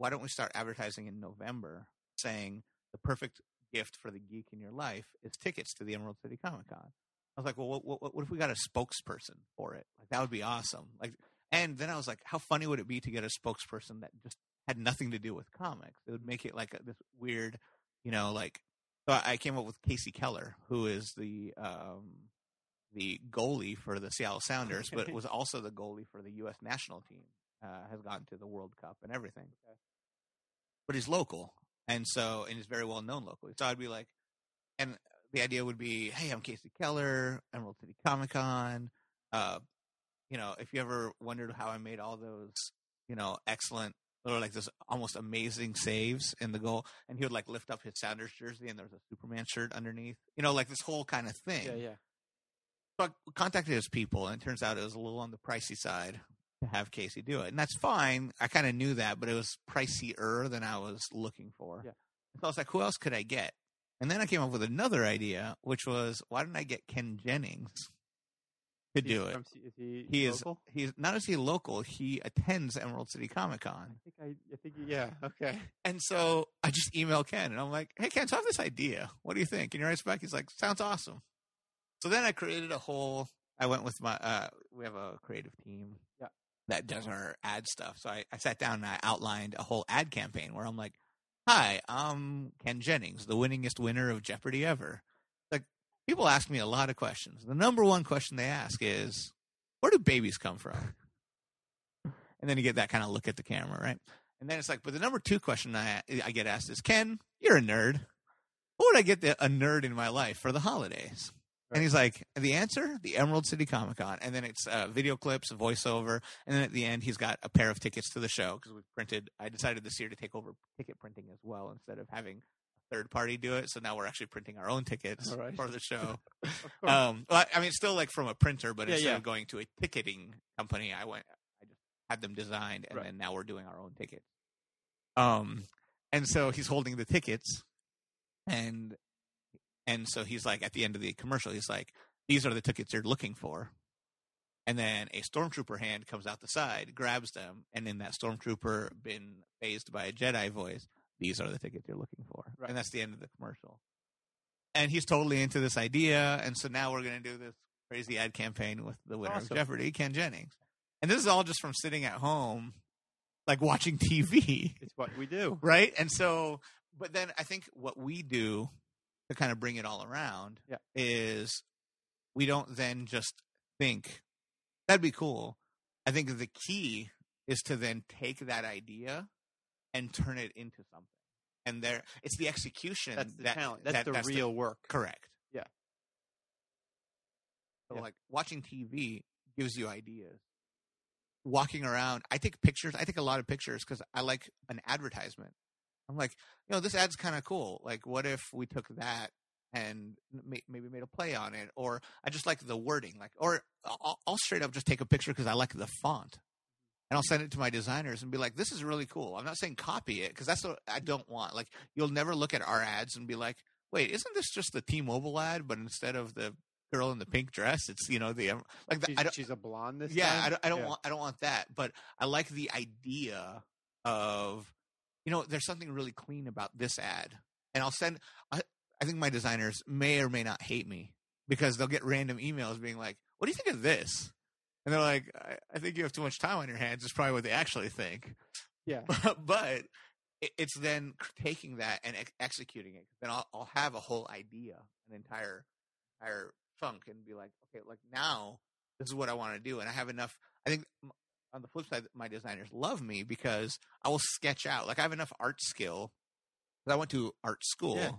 Why don't we start advertising in November, saying the perfect gift for the geek in your life is tickets to the Emerald City Comic Con? I was like, well, what, what, what if we got a spokesperson for it? Like that would be awesome. Like, and then I was like, how funny would it be to get a spokesperson that just had nothing to do with comics? It would make it like a, this weird, you know, like. So I came up with Kasey Keller, who is the um, the goalie for the Seattle Sounders, but was also the goalie for the U.S. national team. Uh, has gotten to the World Cup and everything, but he's local, and so and he's very well known locally. So I'd be like, and the idea would be, hey, I'm Kasey Keller, Emerald City Comic Con. Uh, you know, if you ever wondered how I made all those, you know, excellent or like this almost amazing saves in the goal, and he would like lift up his Sounders jersey, and there was a Superman shirt underneath. You know, like this whole kind of thing. Yeah. Yeah. So I contacted his people, and it turns out it was a little on the pricey side to have Kasey do it, and that's fine. I kind of knew that, but it was pricier than I was looking for. Yeah. So I was like, who else could I get? And then I came up with another idea, which was, why didn't I get Ken Jennings to do it? from is he, He is local? he's not is he local, he attends Emerald City Comic I Con. think I, I think yeah. Okay. And so I just emailed Ken and I'm like, Hey Ken, so I have this idea. What do you think? And he writes back, he's like, Sounds awesome. So then I created a whole I went with my uh we have a creative team. That does our ad stuff. So I, I sat down and I outlined a whole ad campaign where I'm like, "Hi, I'm Ken Jennings, the winningest winner of Jeopardy ever." Like people ask me a lot of questions. The number one question they ask is, "Where do babies come from?" and then you get that kind of look at the camera, right? And then it's like, but the number two question I I get asked is, "Ken, you're a nerd. What would I get the, a nerd in my life for the holidays?" And he's like, the answer, the Emerald City Comic Con, and then it's uh, video clips, voiceover, and then at the end he's got a pair of tickets to the show because we printed. I decided this year to take over ticket printing as well instead of having a third party do it. So now we're actually printing our own tickets right. for the show. *laughs* Um, well, I mean, it's still like from a printer, but Yeah, instead yeah. of going to a ticketing company, I went. I just had them designed, and Right. then now we're doing our own tickets. Um, and so he's holding the tickets, and and so he's like at the end of the commercial, he's like, "These are the tickets you're looking for." And then a stormtrooper hand comes out the side, grabs them, and in that stormtrooper been phased by a Jedi voice, "These are the tickets you're looking for." Right. And that's the end of the commercial. And he's totally into this idea, and so now we're going to do this crazy ad campaign with the winner Awesome. of Jeopardy, Ken Jennings. And this is all just from sitting at home, like watching TV it's what we do. right? And so, but then I think what we do to kind of bring it all around Yeah. is we don't then just think that'd be cool. I think the key is to then take that idea and turn it into something. And there, it's the execution That's the that, talent. That's that- the that's real work. correct. Yeah. So Yeah. like watching TV gives you ideas. Walking around, I take pictures. I take a lot of pictures because I like an advertisement. I'm like, you know, this ad's kind of cool. Like, what if we took that and ma- maybe made a play on it? Or I just like the wording. Like, or I'll, I'll straight up just take a picture because I like the font, and I'll send it to my designers and be like, this is really cool. I'm not saying copy it because that's what I don't want. Like, you'll never look at our ads and be like, wait, isn't this just the T-Mobile ad? But instead of the girl in the pink dress, it's you know the like the, She's, I don't, she's a blonde this yeah, time. I don't, I don't Yeah. want I don't want that, but I like the idea of you know there's something really clean about this ad, and I'll send. I I think my designers may or may not hate me because they'll get random emails being like, "What do you think of this?" And they're like, "I, I think you have too much time on your hands." Is probably what they actually think, Yeah. *laughs* but, but it, it's then taking that and ex- executing it. Then I'll, I'll have a whole idea, an entire entire chunk, and be like, okay, like now this is what I want to do, and I have enough. I think on the flip side, my designers love me because I will sketch out. Like I have enough art skill. 'cause I went to art school, Yeah.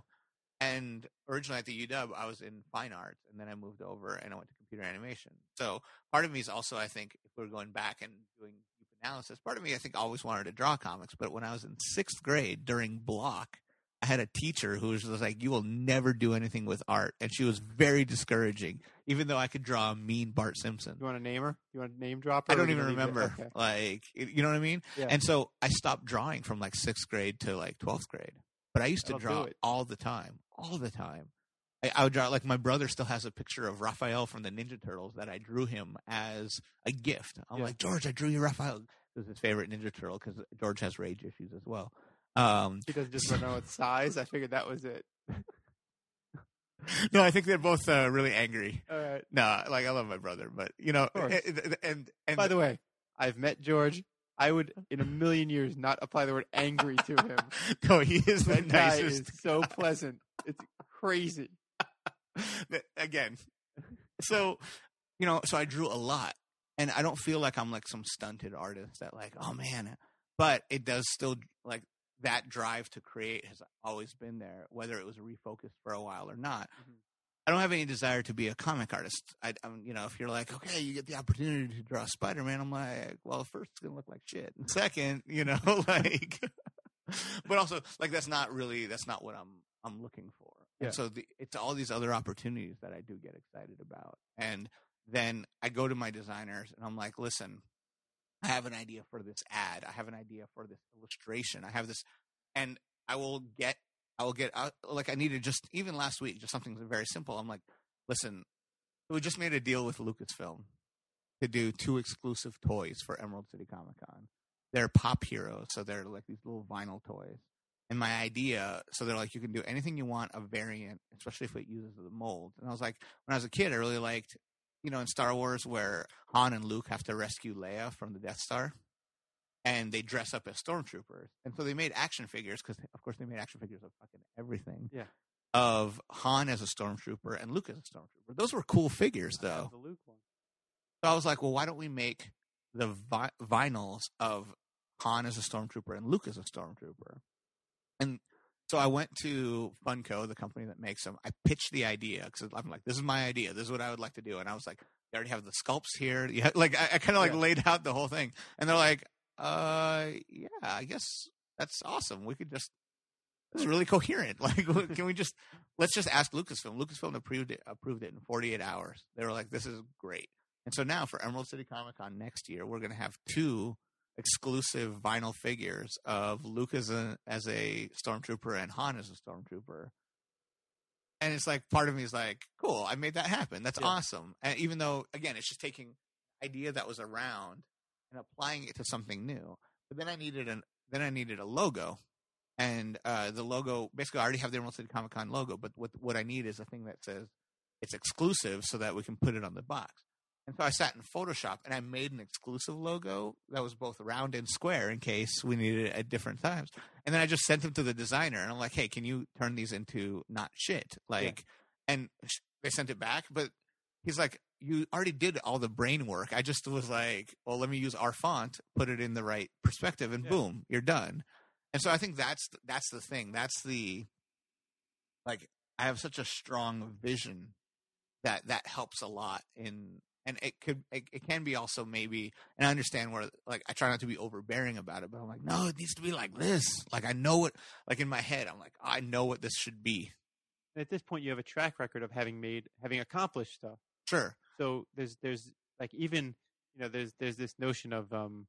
and originally at the UW, I was in fine arts, and then I moved over and I went to computer animation. So part of me is also, I think, if we're going back and doing deep analysis, part of me, I think, always wanted to draw comics. But when I was in sixth grade during block, I had a teacher who was just like, "You will never do anything with art," and she was very discouraging. Even though I could draw a mean Bart Simpson, You want to name her? You want to name drop her? I don't even remember. Okay. Like, you know what I mean? Yeah. And so I stopped drawing from like sixth grade to like twelfth grade. But I used to That'll draw all the time, all the time. I, I would draw like my brother still has a picture of Raphael from the Ninja Turtles that I drew him as a gift. I'm Yeah. like George, I drew you Raphael. It was his favorite Ninja Turtle because George has rage issues as well. Um, He doesn't just know its size. I figured that was it. *laughs* no, I think they're both uh, really angry. All right. No, like I love my brother, but you know, and and, and By the way, I've met George. I would, in a million years, not apply the word angry to him. *laughs* no, he is the That guy nicest. is so pleasant. It's crazy. *laughs* again. So, you know, so I drew a lot, and I don't feel like I'm like some stunted artist that like, oh man, but it does still like that drive to create has always been there, whether it was refocused for a while or not. Mhm. I don't have any desire to be a comic artist. I, I'm, you know, if you're like, okay, you get the opportunity to draw Spider Man, I'm like, well, first it's gonna look like shit, and second, you know, *laughs* like, *laughs* but also like that's not really that's not what I'm I'm looking for. Yeah. And so the, it's all these other opportunities that I do get excited about, and then I go to my designers and I'm like, listen, I have an idea for this ad. I have an idea for this illustration. I have this, and I will get, I will get, out like I needed just even last week, just something very simple. I'm like, listen, we just made a deal with Lucasfilm to do two exclusive toys for Emerald City Comic Con. They're pop heroes, so they're like these little vinyl toys. And my idea, so they're like, you can do anything you want, a variant, especially if it uses the mold. And I was like, when I was a kid, I really liked you know, in Star Wars where Han and Luke have to rescue Leia from the Death Star, and they dress up as stormtroopers, and so they made action figures because, of course, they made action figures of fucking everything. Yeah. Of Han as a stormtrooper and Luke as a stormtrooper. Those were cool figures, though. the Luke one. So I was like, well, why don't we make the vi- vinyls of Han as a stormtrooper and Luke as a stormtrooper? And so I went to Funko, the company that makes them. I pitched the idea because I'm like, this is my idea. This is what I would like to do. And I was like, they already have the sculpts here. *laughs* Yeah, like I, I kind of like Yeah. laid out the whole thing. And they're like, uh, yeah, I guess that's awesome. We could just. *laughs* It's really coherent. *laughs* Like, can we just let's just ask Lucasfilm? Lucasfilm approved it. Approved it in 48 hours. They were like, "This is great." And so now for Emerald City Comic Con next year, we're going to have two exclusive vinyl figures of Luke as a, as a stormtrooper and Han as a stormtrooper. And it's like part of me is like, cool, I made that happen. That's Yeah. awesome. And even though again, it's just taking idea that was around and applying it to something new. But then I needed an then I needed a logo. And uh, the logo basically I already have the Emerald City Comic Con logo, but what what I need is a thing that says it's exclusive so that we can put it on the box. And so I sat in Photoshop and I made an exclusive logo that was both round and square in case we needed it at different times. And then I just sent them to the designer and I'm like, hey, can you turn these into not shit? Like, and sh- they sent it back, but he's like, you already did all the brain work. I just was like, well, let me use our font, put it in the right perspective, and Yeah. boom, you're done. And so I think that's that's the thing. That's the like I have such a strong vision that that helps a lot in and it could it, it can be also maybe and I understand where like I try not to be overbearing about it, but I'm like, no, it needs to be like this. Like I know what like in my head, I'm like, I know what this should be. And at this point, you have a track record of having made, having accomplished stuff. Sure. So there's, there's like even, you know, there's, there's this notion of, um,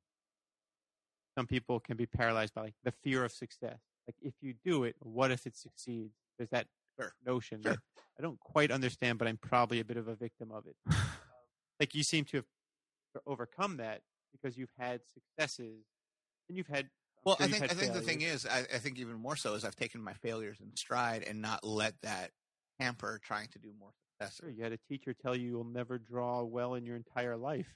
some people can be paralyzed by like the fear of success. Like if you do it, what if it succeeds? There's that Sure. notion Sure. that I don't quite understand, but I'm probably a bit of a victim of it. *sighs* like you seem to have overcome that because you've had successes and you've had. Well, sure I think I think the thing is, I, I think even more so is I've taken my failures in stride and not let that hamper trying to do more successes. Sure, you had a teacher tell you you'll never draw well in your entire life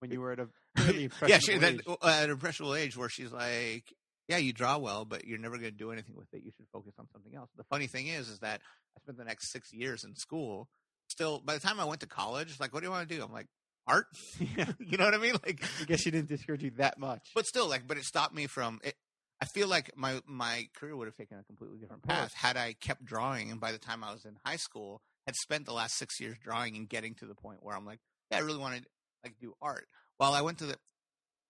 when you were at a *laughs* fairly yeah, she, that, uh, at an impressionable age where she's like, "Yeah, you draw well, but you're never going to do anything with it. You should focus on something else." The funny thing is, is that I spent the next six years in school. Still, by the time I went to college, it's like, "What do you want to do?" I'm like, "Art." *laughs* *laughs* yeah, you know what I mean? Like, I guess she didn't discourage you that much. but still, like, but it stopped me from it. I feel like my my career would have taken a completely different path had I kept drawing. And by the time I was in high school, had spent the last six years drawing and getting to the point where I'm like, yeah, I really want to like do art. While I went to the,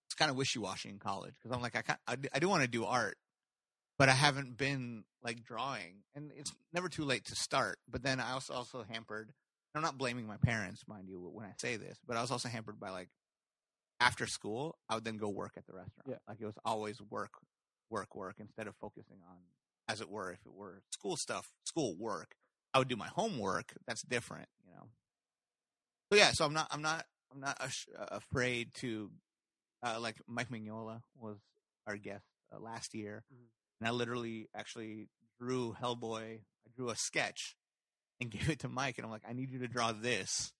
it's kind of wishy washy in college because I'm like, I can't, I, do- I do want to do art, but I haven't been like drawing, and it's never too late to start. But then I also also hampered. I'm not blaming my parents, mind you, when I say this, but I was also hampered by like after school, I would then go work at the restaurant. Yeah. Like it was always work, work, work instead of focusing on, as it were, if it were school stuff, school work. I would do my homework. That's different, you know. So yeah, so I'm not, I'm not, I'm not ash- afraid to, uh, like Mike Mignola was our guest uh, last year, Mhm. and I literally actually drew Hellboy. I drew a sketch and *laughs* gave it to Mike, and I'm like, I need you to draw this,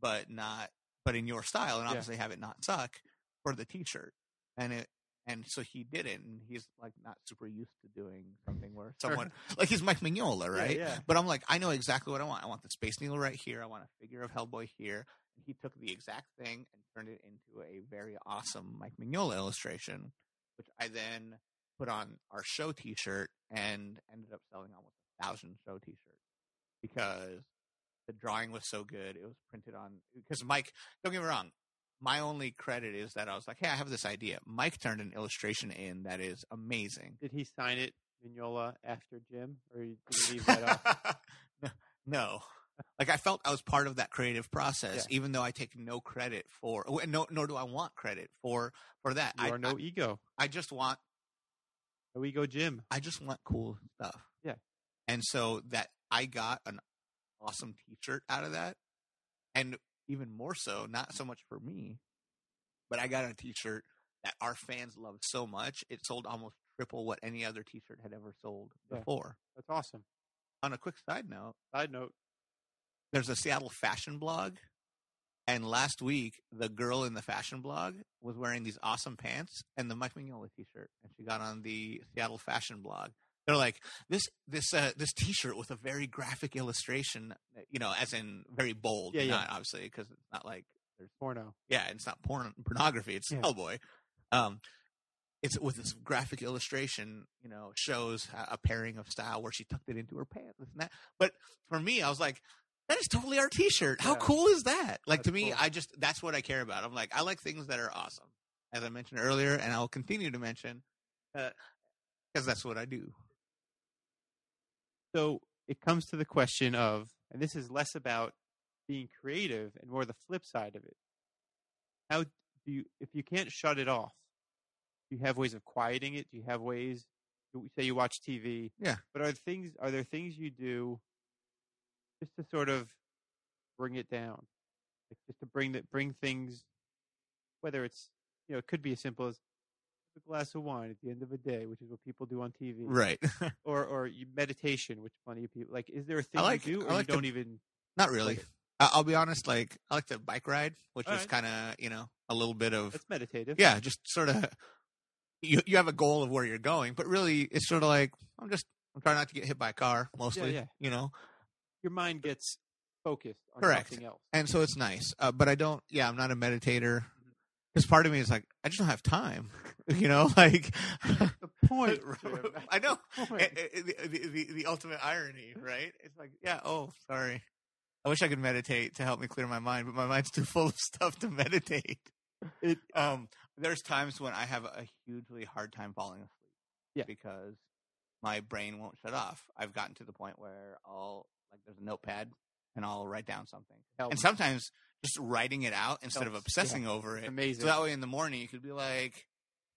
but not, but in your style, and Yeah. obviously have it not suck for the T-shirt. And it, and so he did it, and he's like not super used to doing something where someone *laughs* like he's Mike Mignola, right? yeah. But I'm like, I know exactly what I want. I want the Space Needle right here. I want a figure of Hellboy here. And he took the exact thing and turned it into a very awesome Mike Mignola illustration, which I then put on our show T-shirt and ended up selling almost a thousand show T-shirts because the drawing was so good. It was printed on because Mike. Don't get me wrong. My only credit is that I was like, hey, I have this idea. Mike turned an illustration in that is amazing. Did he sign it, Mignola, after Jim, or did you leave that off? *laughs* no. Like I felt I was part of that creative process, Yeah. even though I take no credit for. Oh, no, nor do I want credit for for that. You I, are no ego, I, I just want no ego, Jim. I just want cool stuff. Yeah. And so that I got an awesome T-shirt out of that, and even more so, not so much for me, but I got a T-shirt that our fans loved so much it sold almost triple what any other T-shirt had ever sold Yeah. before. That's awesome. On a quick side note. Side note, there's a Seattle fashion blog And last week, the girl in the fashion blog was wearing these awesome pants and the Mike Mignola T-shirt, and she got on the Seattle fashion blog. They're like this this uh, this T-shirt with a very graphic illustration, you know, as in very bold. Yeah, yeah. Not obviously because it's not like there's Porno. yeah, it's not porn pornography. It's Yeah. Hellboy. Um, it's with this graphic illustration, you know, shows a a pairing of style where she tucked it into her pants and that. But for me, I was like, that is totally our T-shirt. How Yeah. cool is that? Like to me, cool. I just that's what I care about. I'm like, I like things that are awesome, as I mentioned earlier, and I'll continue to mention because that's what I do. So it comes to the question of, and this is less about being creative and more the flip side of it. How do you, if you can't shut it off, do you have ways of quieting it? Do you have ways? Say you watch TV, Yeah. But are things are there things you do just to sort of bring it down, like just to bring that bring things, whether it's you know it could be as simple as a glass of wine at the end of a day, which is what people do on TV, Right. *laughs* or or meditation, which plenty of people like. Is there a thing I like- you do, or like you don't even? Not really. Like- I'll be honest. Like I like to bike ride, which All is right. kind of you know a little bit of That's meditative. yeah, just sort of you you have a goal of where you're going, but really it's sort of like I'm just I'm trying not to get hit by a car mostly, yeah. yeah. you know. your mind gets focused on Correct. something else. And so it's nice. Uh, but I don't yeah, I'm not a meditator. Mm-hmm. Cuz part of me is like I just don't have time. You know, *laughs* like The *laughs* point. Jim, *laughs* I know. the point. Eh, eh, the, the, the, ultimate irony, right? It's like, yeah, oh, sorry. I wish I could meditate to help me clear my mind, but my mind's too full of stuff to meditate. It- um, there's times when I have a hugely hard time falling asleep. Yeah. Because my brain won't shut off. I've gotten to the point where I'll, like, there's a notepad and I'll write down something. Helps. And sometimes just writing it out instead of Helps. obsessing over it. amazing. So that way in the morning you could be like,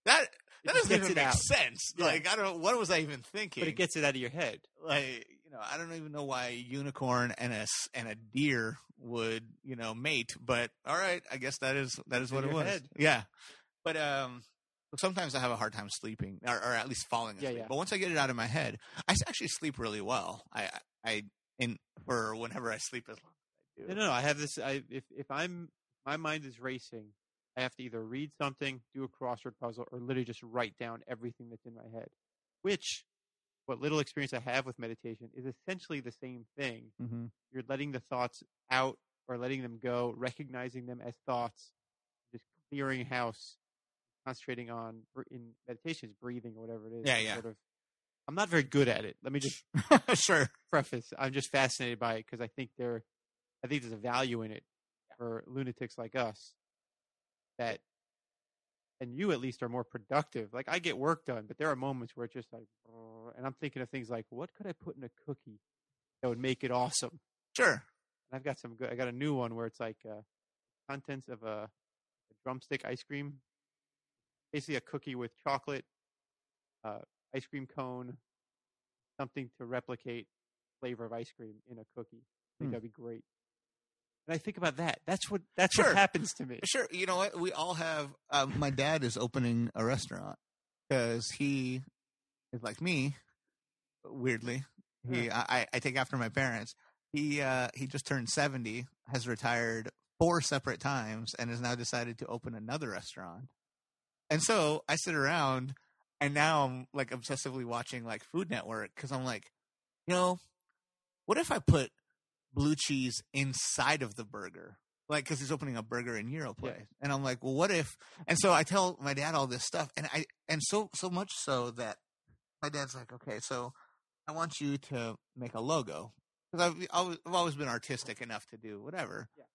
that, that doesn't even make out. sense. Yeah. Like I don't. know What was I even thinking? but it gets it out of your head. like you know, I don't even know why a unicorn and a and a deer would you know mate. But all right, I guess that is that is what it was. head. Yeah, but um, sometimes I have a hard time sleeping, or, or at least falling Yeah, asleep. yeah. But once I get it out of my head, I actually sleep really well. I I I- in for whenever I sleep as long as I do. No, no, no. I have this. I if if I'm my mind is racing, I have to either read something, do a crossword puzzle, or literally just write down everything that's in my head. Which, what little experience I have with meditation is essentially the same thing. Mm-hmm. You're letting the thoughts out or letting them go, recognizing them as thoughts, just clearing house, concentrating on in meditation is breathing or whatever it is. Yeah, yeah. Sort of, I'm not very good at it. Let me just *laughs* sure. preface. I'm just fascinated by it because I think there, I think there's a value in it for lunatics like us. That, and you at least are more productive. Like I get work done, but there are moments where it's just like, and I'm thinking of things like, what could I put in a cookie that would make it awesome? Sure. And I've got some good. I got a new one where it's like uh, contents of a, a drumstick ice cream, basically a cookie with chocolate, uh, ice cream cone, something to replicate flavor of ice cream in a cookie. I think Hmm. that'd be great. And I think about that. That's what that's Sure. what happens to me. Sure. You know what? We all have. Um, my dad is opening a restaurant because he is like me. Weirdly, he I, I take after my parents. He uh, he just turned seventy, has retired four separate times, and has now decided to open another restaurant. And so I sit around, and now I'm like obsessively watching like Food Network because I'm like, you know, what if I put blue cheese inside of the burger? Like, because he's opening a burger and gyro Yeah. place, and I'm like, well, what if? And so I tell my dad all this stuff, and I and so so much so that my dad's like, okay, so I want you to make a logo because I've always, I've always been artistic enough to do whatever. Yeah.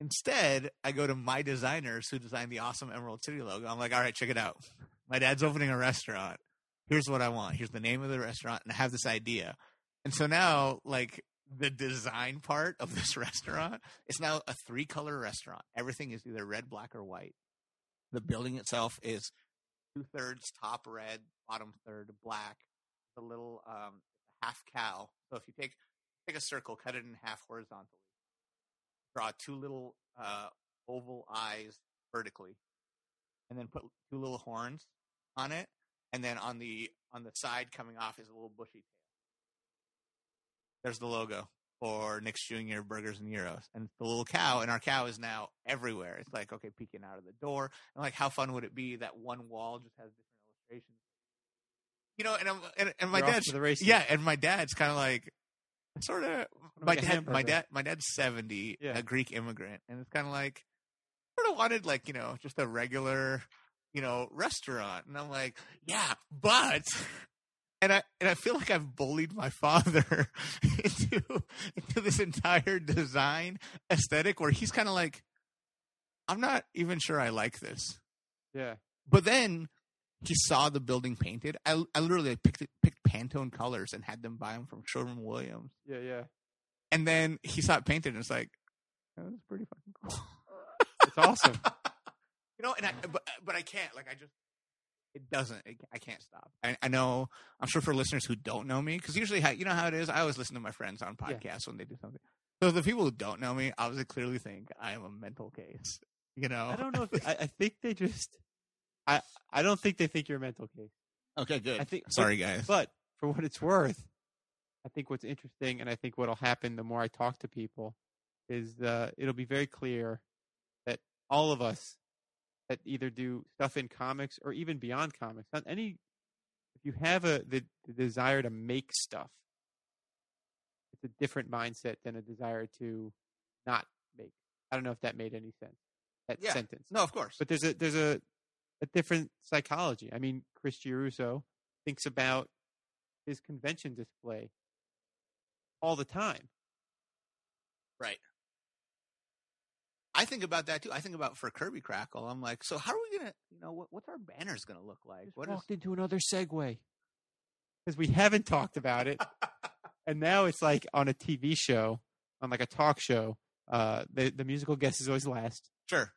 Instead, I go to my designers who designed the awesome Emerald City logo. I'm like, all right, check it out. My dad's opening a restaurant. Here's what I want. Here's the name of the restaurant, and I have this idea. And so now, like the design part of this *laughs* restaurant, it's now a three color restaurant. Everything is either red, black, or white. The building itself is two thirds top red, bottom third black. The little um, half cow. So if you take take a circle, cut it in half horizontally, draw two little uh, oval eyes vertically, and then put two little horns on it, and then on the on the side coming off is a little bushy tail. There's the logo. for Nick's Junior Burgers and Gyros, and the little cow, and our cow is now everywhere. It's like okay, peeking out of the door, and like how fun would it be that one wall just has different illustrations? You know, and I'm, and, and my You're dad's yeah, and my dad's kind of like sort of my dad. My dad, my dad's seventy, Yeah. a Greek immigrant, and it's kind of like sort of wanted like you know just a regular you know restaurant, and I'm like yeah, but. And I and I feel like I've bullied my father *laughs* into into this entire design aesthetic where he's kind of like, I'm not even sure I like this. Yeah. But then he saw the building painted. I, I literally picked picked Pantone colors and had them buy them from Sherwin Williams. Yeah. Yeah. And then he saw it painted and it's like, that was pretty fucking cool. It's awesome. *laughs* you know, and I, but but I can't like I just it doesn't it, I can't stop. I, I know I'm sure for listeners who don't know me because usually how, you know how it is. I always listen to my friends on Yeah. podcasts when they do something. So the people who don't know me obviously clearly think I am a mental case. You know, I don't know. If, I, I think they just. I I don't think they think you're a mental case. okay, good. I think. Sorry, guys. But for what it's worth, I think what's interesting, and I think what'll happen the more I talk to people, is uh, it'll be very clear that all of us that either do stuff in comics or even beyond comics, not any. If you have a the, the desire to make stuff, it's a different mindset than a desire to not make. I don't know if that made any sense. That Yeah. sentence. no, of course. But there's a there's a a different psychology. I mean, Chris Giarrusso thinks about his convention display all the time. Right. I think about that too. I think about for Kirby Krackle. I'm like, so how are we gonna, you know, what, what's our banners gonna look like? What is? walked into another segue because we haven't talked about it, *laughs* and now it's like on a TV show, on like a talk show. Uh, the the musical guest is always last, Sure.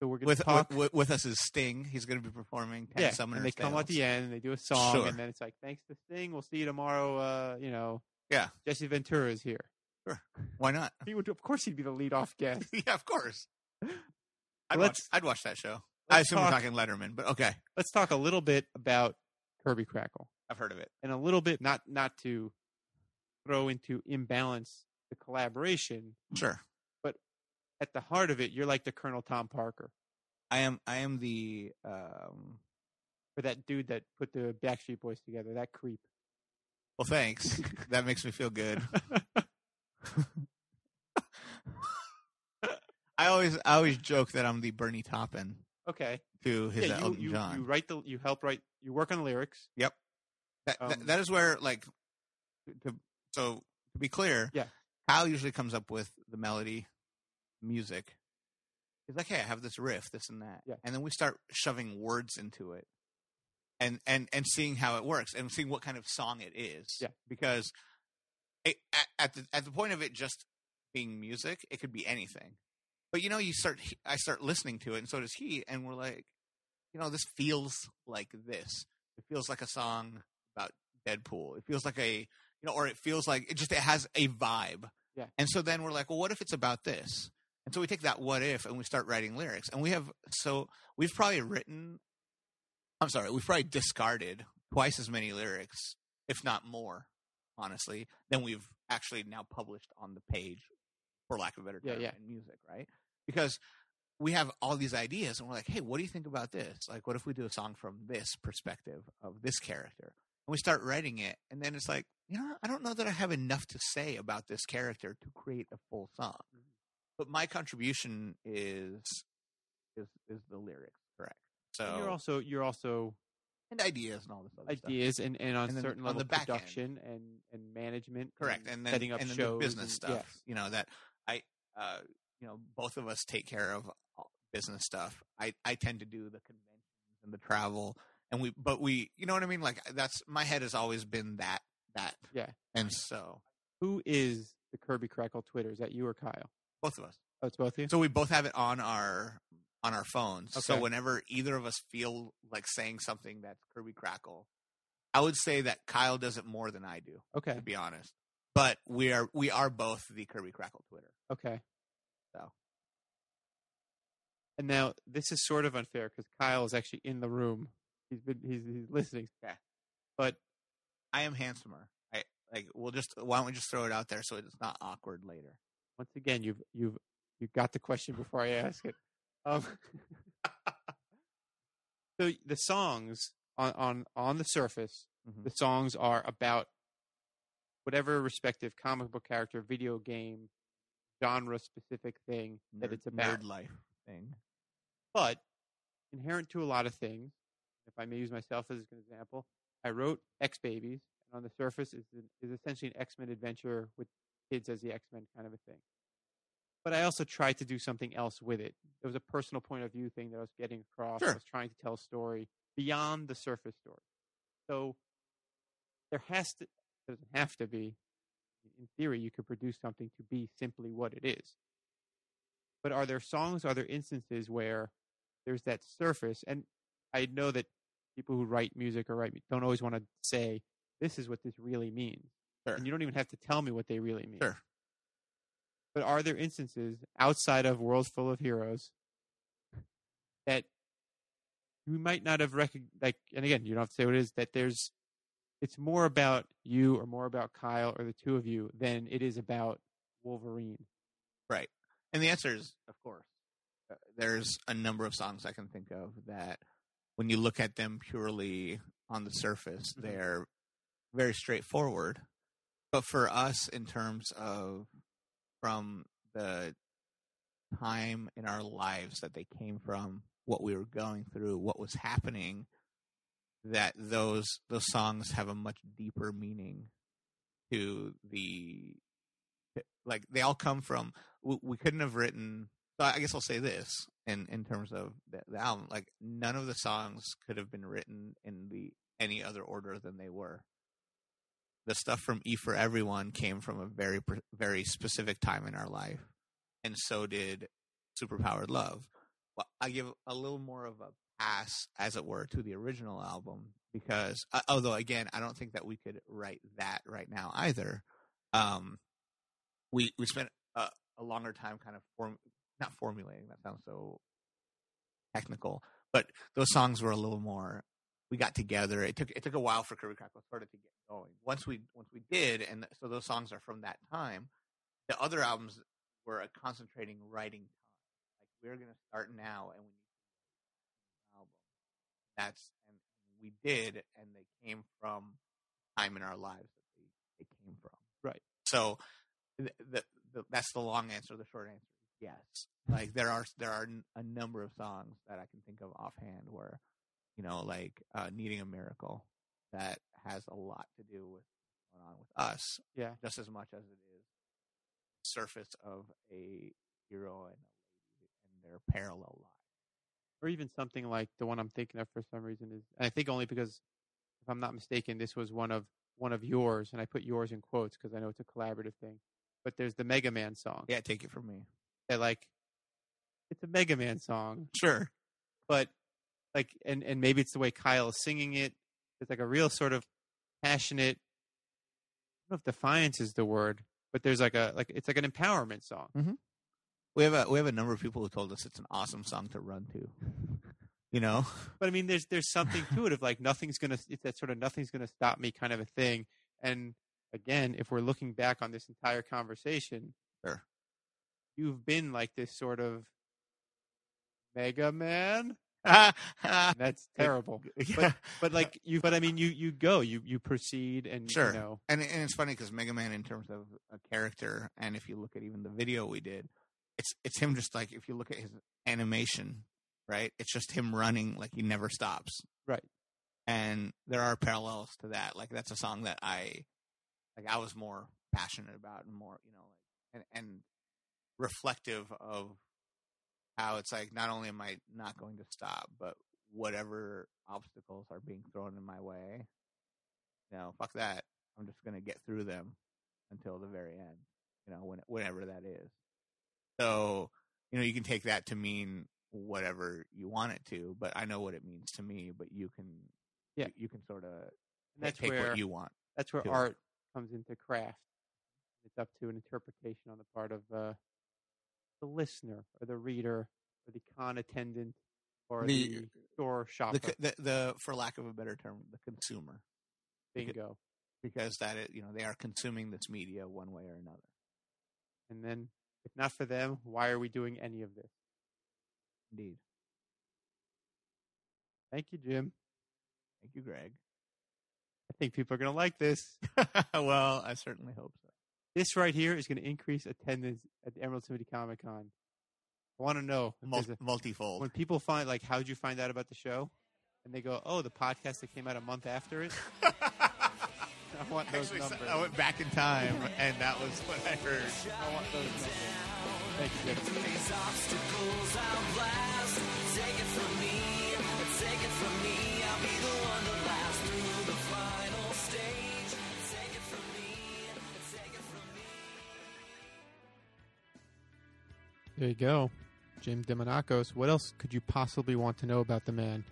so we're gonna With, talk. with with us is Sting. He's gonna be performing yeah, and they come at the end and they do a song, Sure. and then it's like, thanks to Sting, we'll see you tomorrow. Uh, you know, Yeah. Jesse Ventura is here. Why not? He would, of course, he'd be the lead off guest. *laughs* yeah, of course. *laughs* I'd watch, I'd watch that show. I let's assume talk- we're talking Letterman, but okay, let's talk a little bit about Kirby Krackle I've heard of it. and a little bit not not to throw into imbalance the collaboration. Sure. But at the heart of it, you're like the Colonel Tom Parker I am. I am the. Um, or that dude that put the Backstreet Boys together. That creep. well, thanks. *laughs* that makes me feel good. *laughs* I always, I always joke that I'm the Bernie Taupin okay. to his yeah, you, Elton you, John. you write the you help write you work on the lyrics. Yep. that- Um, that is where, like, to, so to be clear, Yeah. Kyle usually comes up with the melody, music. He's like, "Hey, I have this riff, this and that," Yeah. and then we start shoving words into it, and and and seeing how it works, and seeing what kind of song it is. Yeah. because it, at, at the at the point of it just being music, it could be anything. But you know, you start, I start listening to it, and so does he, and we're like, you know, this feels like this. It feels like a song about Deadpool. It feels like a, you know, or it feels like it just it has a vibe. Yeah. And so then we're like, well, what if it's about this? And so we take that what if and we start writing lyrics. And we have so we've probably written I'm sorry, we've probably discarded twice as many lyrics, if not more, honestly, than we've actually now published on the page, for lack of a better Yeah, term, yeah. in music, right? Because we have all these ideas and we're like, hey, what do you think about this? Like, what if we do a song from this perspective of this character? And we start writing it, and then it's like, you know, I don't know that I have enough to say about this character to create a full song. Mm-hmm. But my contribution is is is the lyrics, correct? So And you're also you're also and ideas and all this other stuff. ideas and, and on And then certain on level the back end. production and, and management. correct and then setting up and shows business and- stuff yes. you know that i uh you know both of us take care of business stuff i i tend to do the conventions and the travel and we but we you know what i mean like that's my head has always been that that Yeah. and so Who is the Kirby Krackle Twitter? Is that you or Kyle? both of us Oh, it's both of you. so we both have it on our on our phones so whenever either of us feel like saying something that's kirby krackle i would say that kyle does it more than i do Okay. to be honest but we are we are both the kirby krackle twitter Okay. So. And now this is sort of unfair because Kyle is actually in the room. He's been he's he's listening. Yeah. But I am handsomer. I like we'll just why don't we just throw it out there so it's not awkward later. Once again, you've you've you got the question before I ask it. Um, *laughs* so the songs on on on the surface, Mhm. the songs are about whatever respective comic book character, video game, genre specific thing that it's about. nerd life thing. But inherent to a lot of things, if I may use myself as an example, I wrote X Babies, and on the surface is is essentially an X Men adventure with kids as the X Men kind of a thing. But I also tried to do something else with it. It was a personal point of view thing that I was getting across. I was trying to tell a story beyond the surface story. So there has to doesn't have to be. In theory, you could produce something to be simply what it is. But are there songs? Are there instances where there's that surface? And I know that people who write music or write don't always want to say this is what this really means, Sure. and you don't even have to tell me what they really mean. Sure. But are there instances outside of Worlds Full of Heroes that you might not have recognized? Like, and again, you don't have to say what it is. That there's, it's more about you or more about Kyle or the two of you than it is about Wolverine. Right. And the answer is, of course. Uh, There's a number of songs I can think of that, when you look at them purely on the surface, Mhm. they're very straightforward. But for us, in terms of from the time in our lives that they came from, what we were going through, what was happening, that those those songs have a much deeper meaning to the eh, like they all come from we, we couldn't have written i guess i'll say this in in terms of the, the album like none of the songs could have been written in the any other order than they were the stuff from e for everyone came from a very very specific time in our life and so did superpowered love. Well, i give a little more of a pass as it were to the original album because uh, although again i don't think that we could write that right now either. Um we we spent a, a longer time kind of form not formulating that sounds so technical but those songs were a little more we got together it took it took a while for Kirby Krackle of to get going once we once we did and so those songs are from that time the other albums were a concentrating writing time like we're going to start now and we need to an album that's and we did and they came from time in our lives that they, they came from Right. so the, the, the, that's the long answer. The short answer is yes. Like there are there are n- a number of songs that I can think of offhand where, you know, like uh, "Needing a Miracle" that has a lot to do with going on with us, Yeah. just as much as it is surface of a hero and a lady and their parallel lives. or even something like the one I'm thinking of for some reason is, and I think only because, if I'm not mistaken, this was one of one of yours, and I put yours in quotes because I know it's a collaborative thing. But there's the Mega Man song Yeah, take it from me. that like, it's a Mega Man song, Sure. but like, and and maybe it's the way Kyle is singing it. It's like a real sort of passionate. I don't know if defiance is the word, but there's like a like it's like an empowerment song. Mm-hmm. We have a we have a number of people who told us it's an awesome song to run to. You know, *laughs* But I mean, there's there's something to it of like nothing's gonna it's that sort of nothing's gonna stop me kind of a thing. And again, if we're looking back on this entire conversation, Sure. you've been like this sort of Mega Man. *laughs* *laughs* yeah. That's terrible. But but like you, but I mean, you you go, you you proceed, and Sure. you know, and and it's funny because Mega Man, in terms of a character, and if you look at even the video we did, it's it's him just like if you look at his animation, right? It's just him running like he never stops, Right. And there are parallels to that. Like that's a song that I like. I was more passionate about and more, you know, and and reflective of it's like not only am I not going to stop, but whatever obstacles are being thrown in my way, you know, fuck that. I'm just going to get through them until the very end, you know, when, whenever that is. So, you know, you can take that to mean whatever you want it to, but I know what it means to me, but you can, Yeah. you, you can sort of that's take where what you want. that's where to it. art comes into craft. It's up to an interpretation on the part of uh, the listener or the reader or the con attendant or the, The- store shopper. The, the, the, for lack of a better term, the consumer. Bingo. because that is, you know they are consuming this media one way or another. And then, if not for them, why are we doing any of this? Indeed. Thank you, Jim. Thank you, Greg. I think people are going to like this. *laughs* well, I certainly hope so. This right here is going to increase attendance at the Emerald City Comic Con. I want to know Mul- a- multifold. when people find like, how'd you find out about the show? And they go, oh, the podcast that came out a month after it. *laughs* I want those Actually, numbers. I went back in time, and that was what I heard. I want those numbers. Thank you, Jim. There you go. Jim Demonakos. What else could you possibly want to know about the man?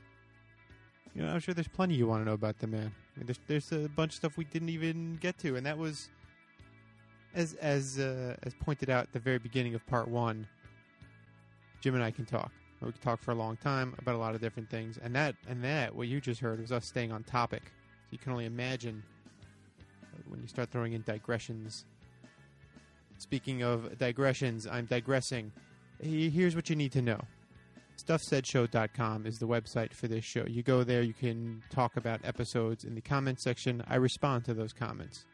You know, I'm sure there's plenty you want to know about the man. I mean, there's, there's a bunch of stuff we didn't even get to, and that was, as as uh, as pointed out at the very beginning of part one. Jim and I can talk. We can talk for a long time about a lot of different things, and that and that what you just heard was us staying on topic. So you can only imagine uh, when you start throwing in digressions. Speaking of digressions, I'm digressing. Here's what you need to know. StuffSaidShow.com is the website for this show. You go there, you can talk about episodes in the comments section. I respond to those comments.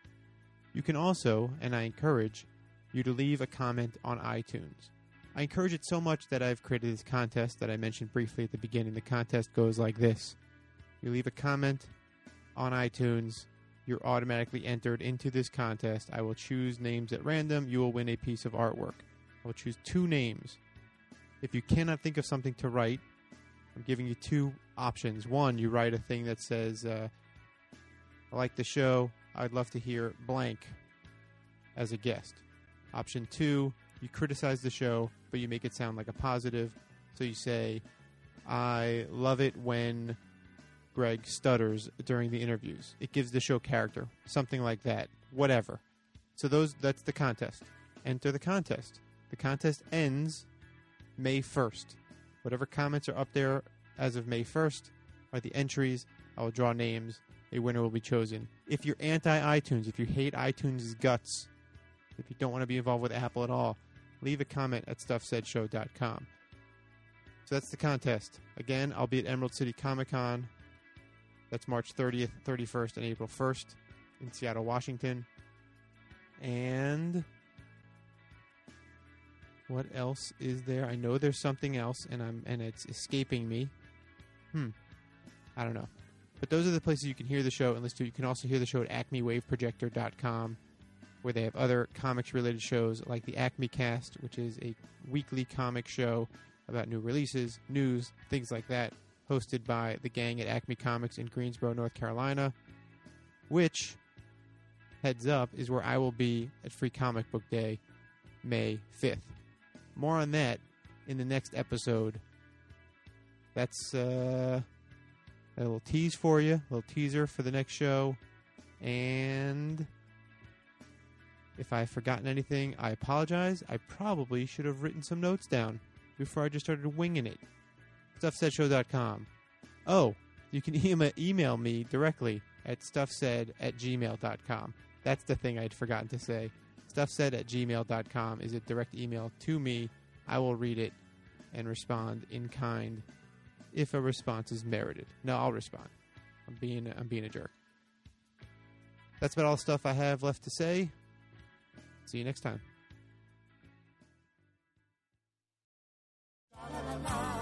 You can also, and I encourage, you to leave a comment on iTunes. I encourage it so much that I've created this contest that I mentioned briefly at the beginning. The contest goes like this You leave a comment on iTunes, you're automatically entered into this contest. I will choose names at random. You will win a piece of artwork. I will choose two names. If you cannot think of something to write, I'm giving you two options. One, you write a thing that says, uh, I like the show. I'd love to hear blank as a guest. Option two, you criticize the show, but you make it sound like a positive. So you say, I love it when Greg stutters during the interviews. It gives the show character, something like that. Whatever. So those that's the contest. Enter the contest. The contest ends May 1st. Whatever comments are up there as of May 1st are the entries. I will draw names. A winner will be chosen. If you're anti iTunes, if you hate iTunes' guts, if you don't want to be involved with Apple at all, leave a comment at stuffsaidshow.com. So that's the contest. Again, I'll be at Emerald City Comic Con. That's March 30th, 31st, and April 1st in Seattle, Washington. And what else is there? I know there's something else, and I'm and it's escaping me. Hmm. I don't know. But those are the places you can hear the show and listen to. You can also hear the show at acmewaveprojector.com, where they have other comics related shows like the Acme Cast, which is a weekly comic show about new releases, news, things like that, hosted by the gang at Acme Comics in Greensboro, North Carolina, which, heads up, is where I will be at Free Comic Book Day, May 5th. More on that in the next episode. That's uh, a little tease for you, a little teaser for the next show. And if I've forgotten anything, I apologize. I probably should have written some notes down before I just started winging it stuffsaidshow.com. Oh, you can *laughs* email me directly at stuffsaid at gmail.com. That's the thing I'd forgotten to say. Stuffsaid at gmail.com is a direct email to me. I will read it and respond in kind if a response is merited. No, I'll respond. I'm being I'm being a jerk. That's about all the stuff I have left to say. See you next time. La, la, la,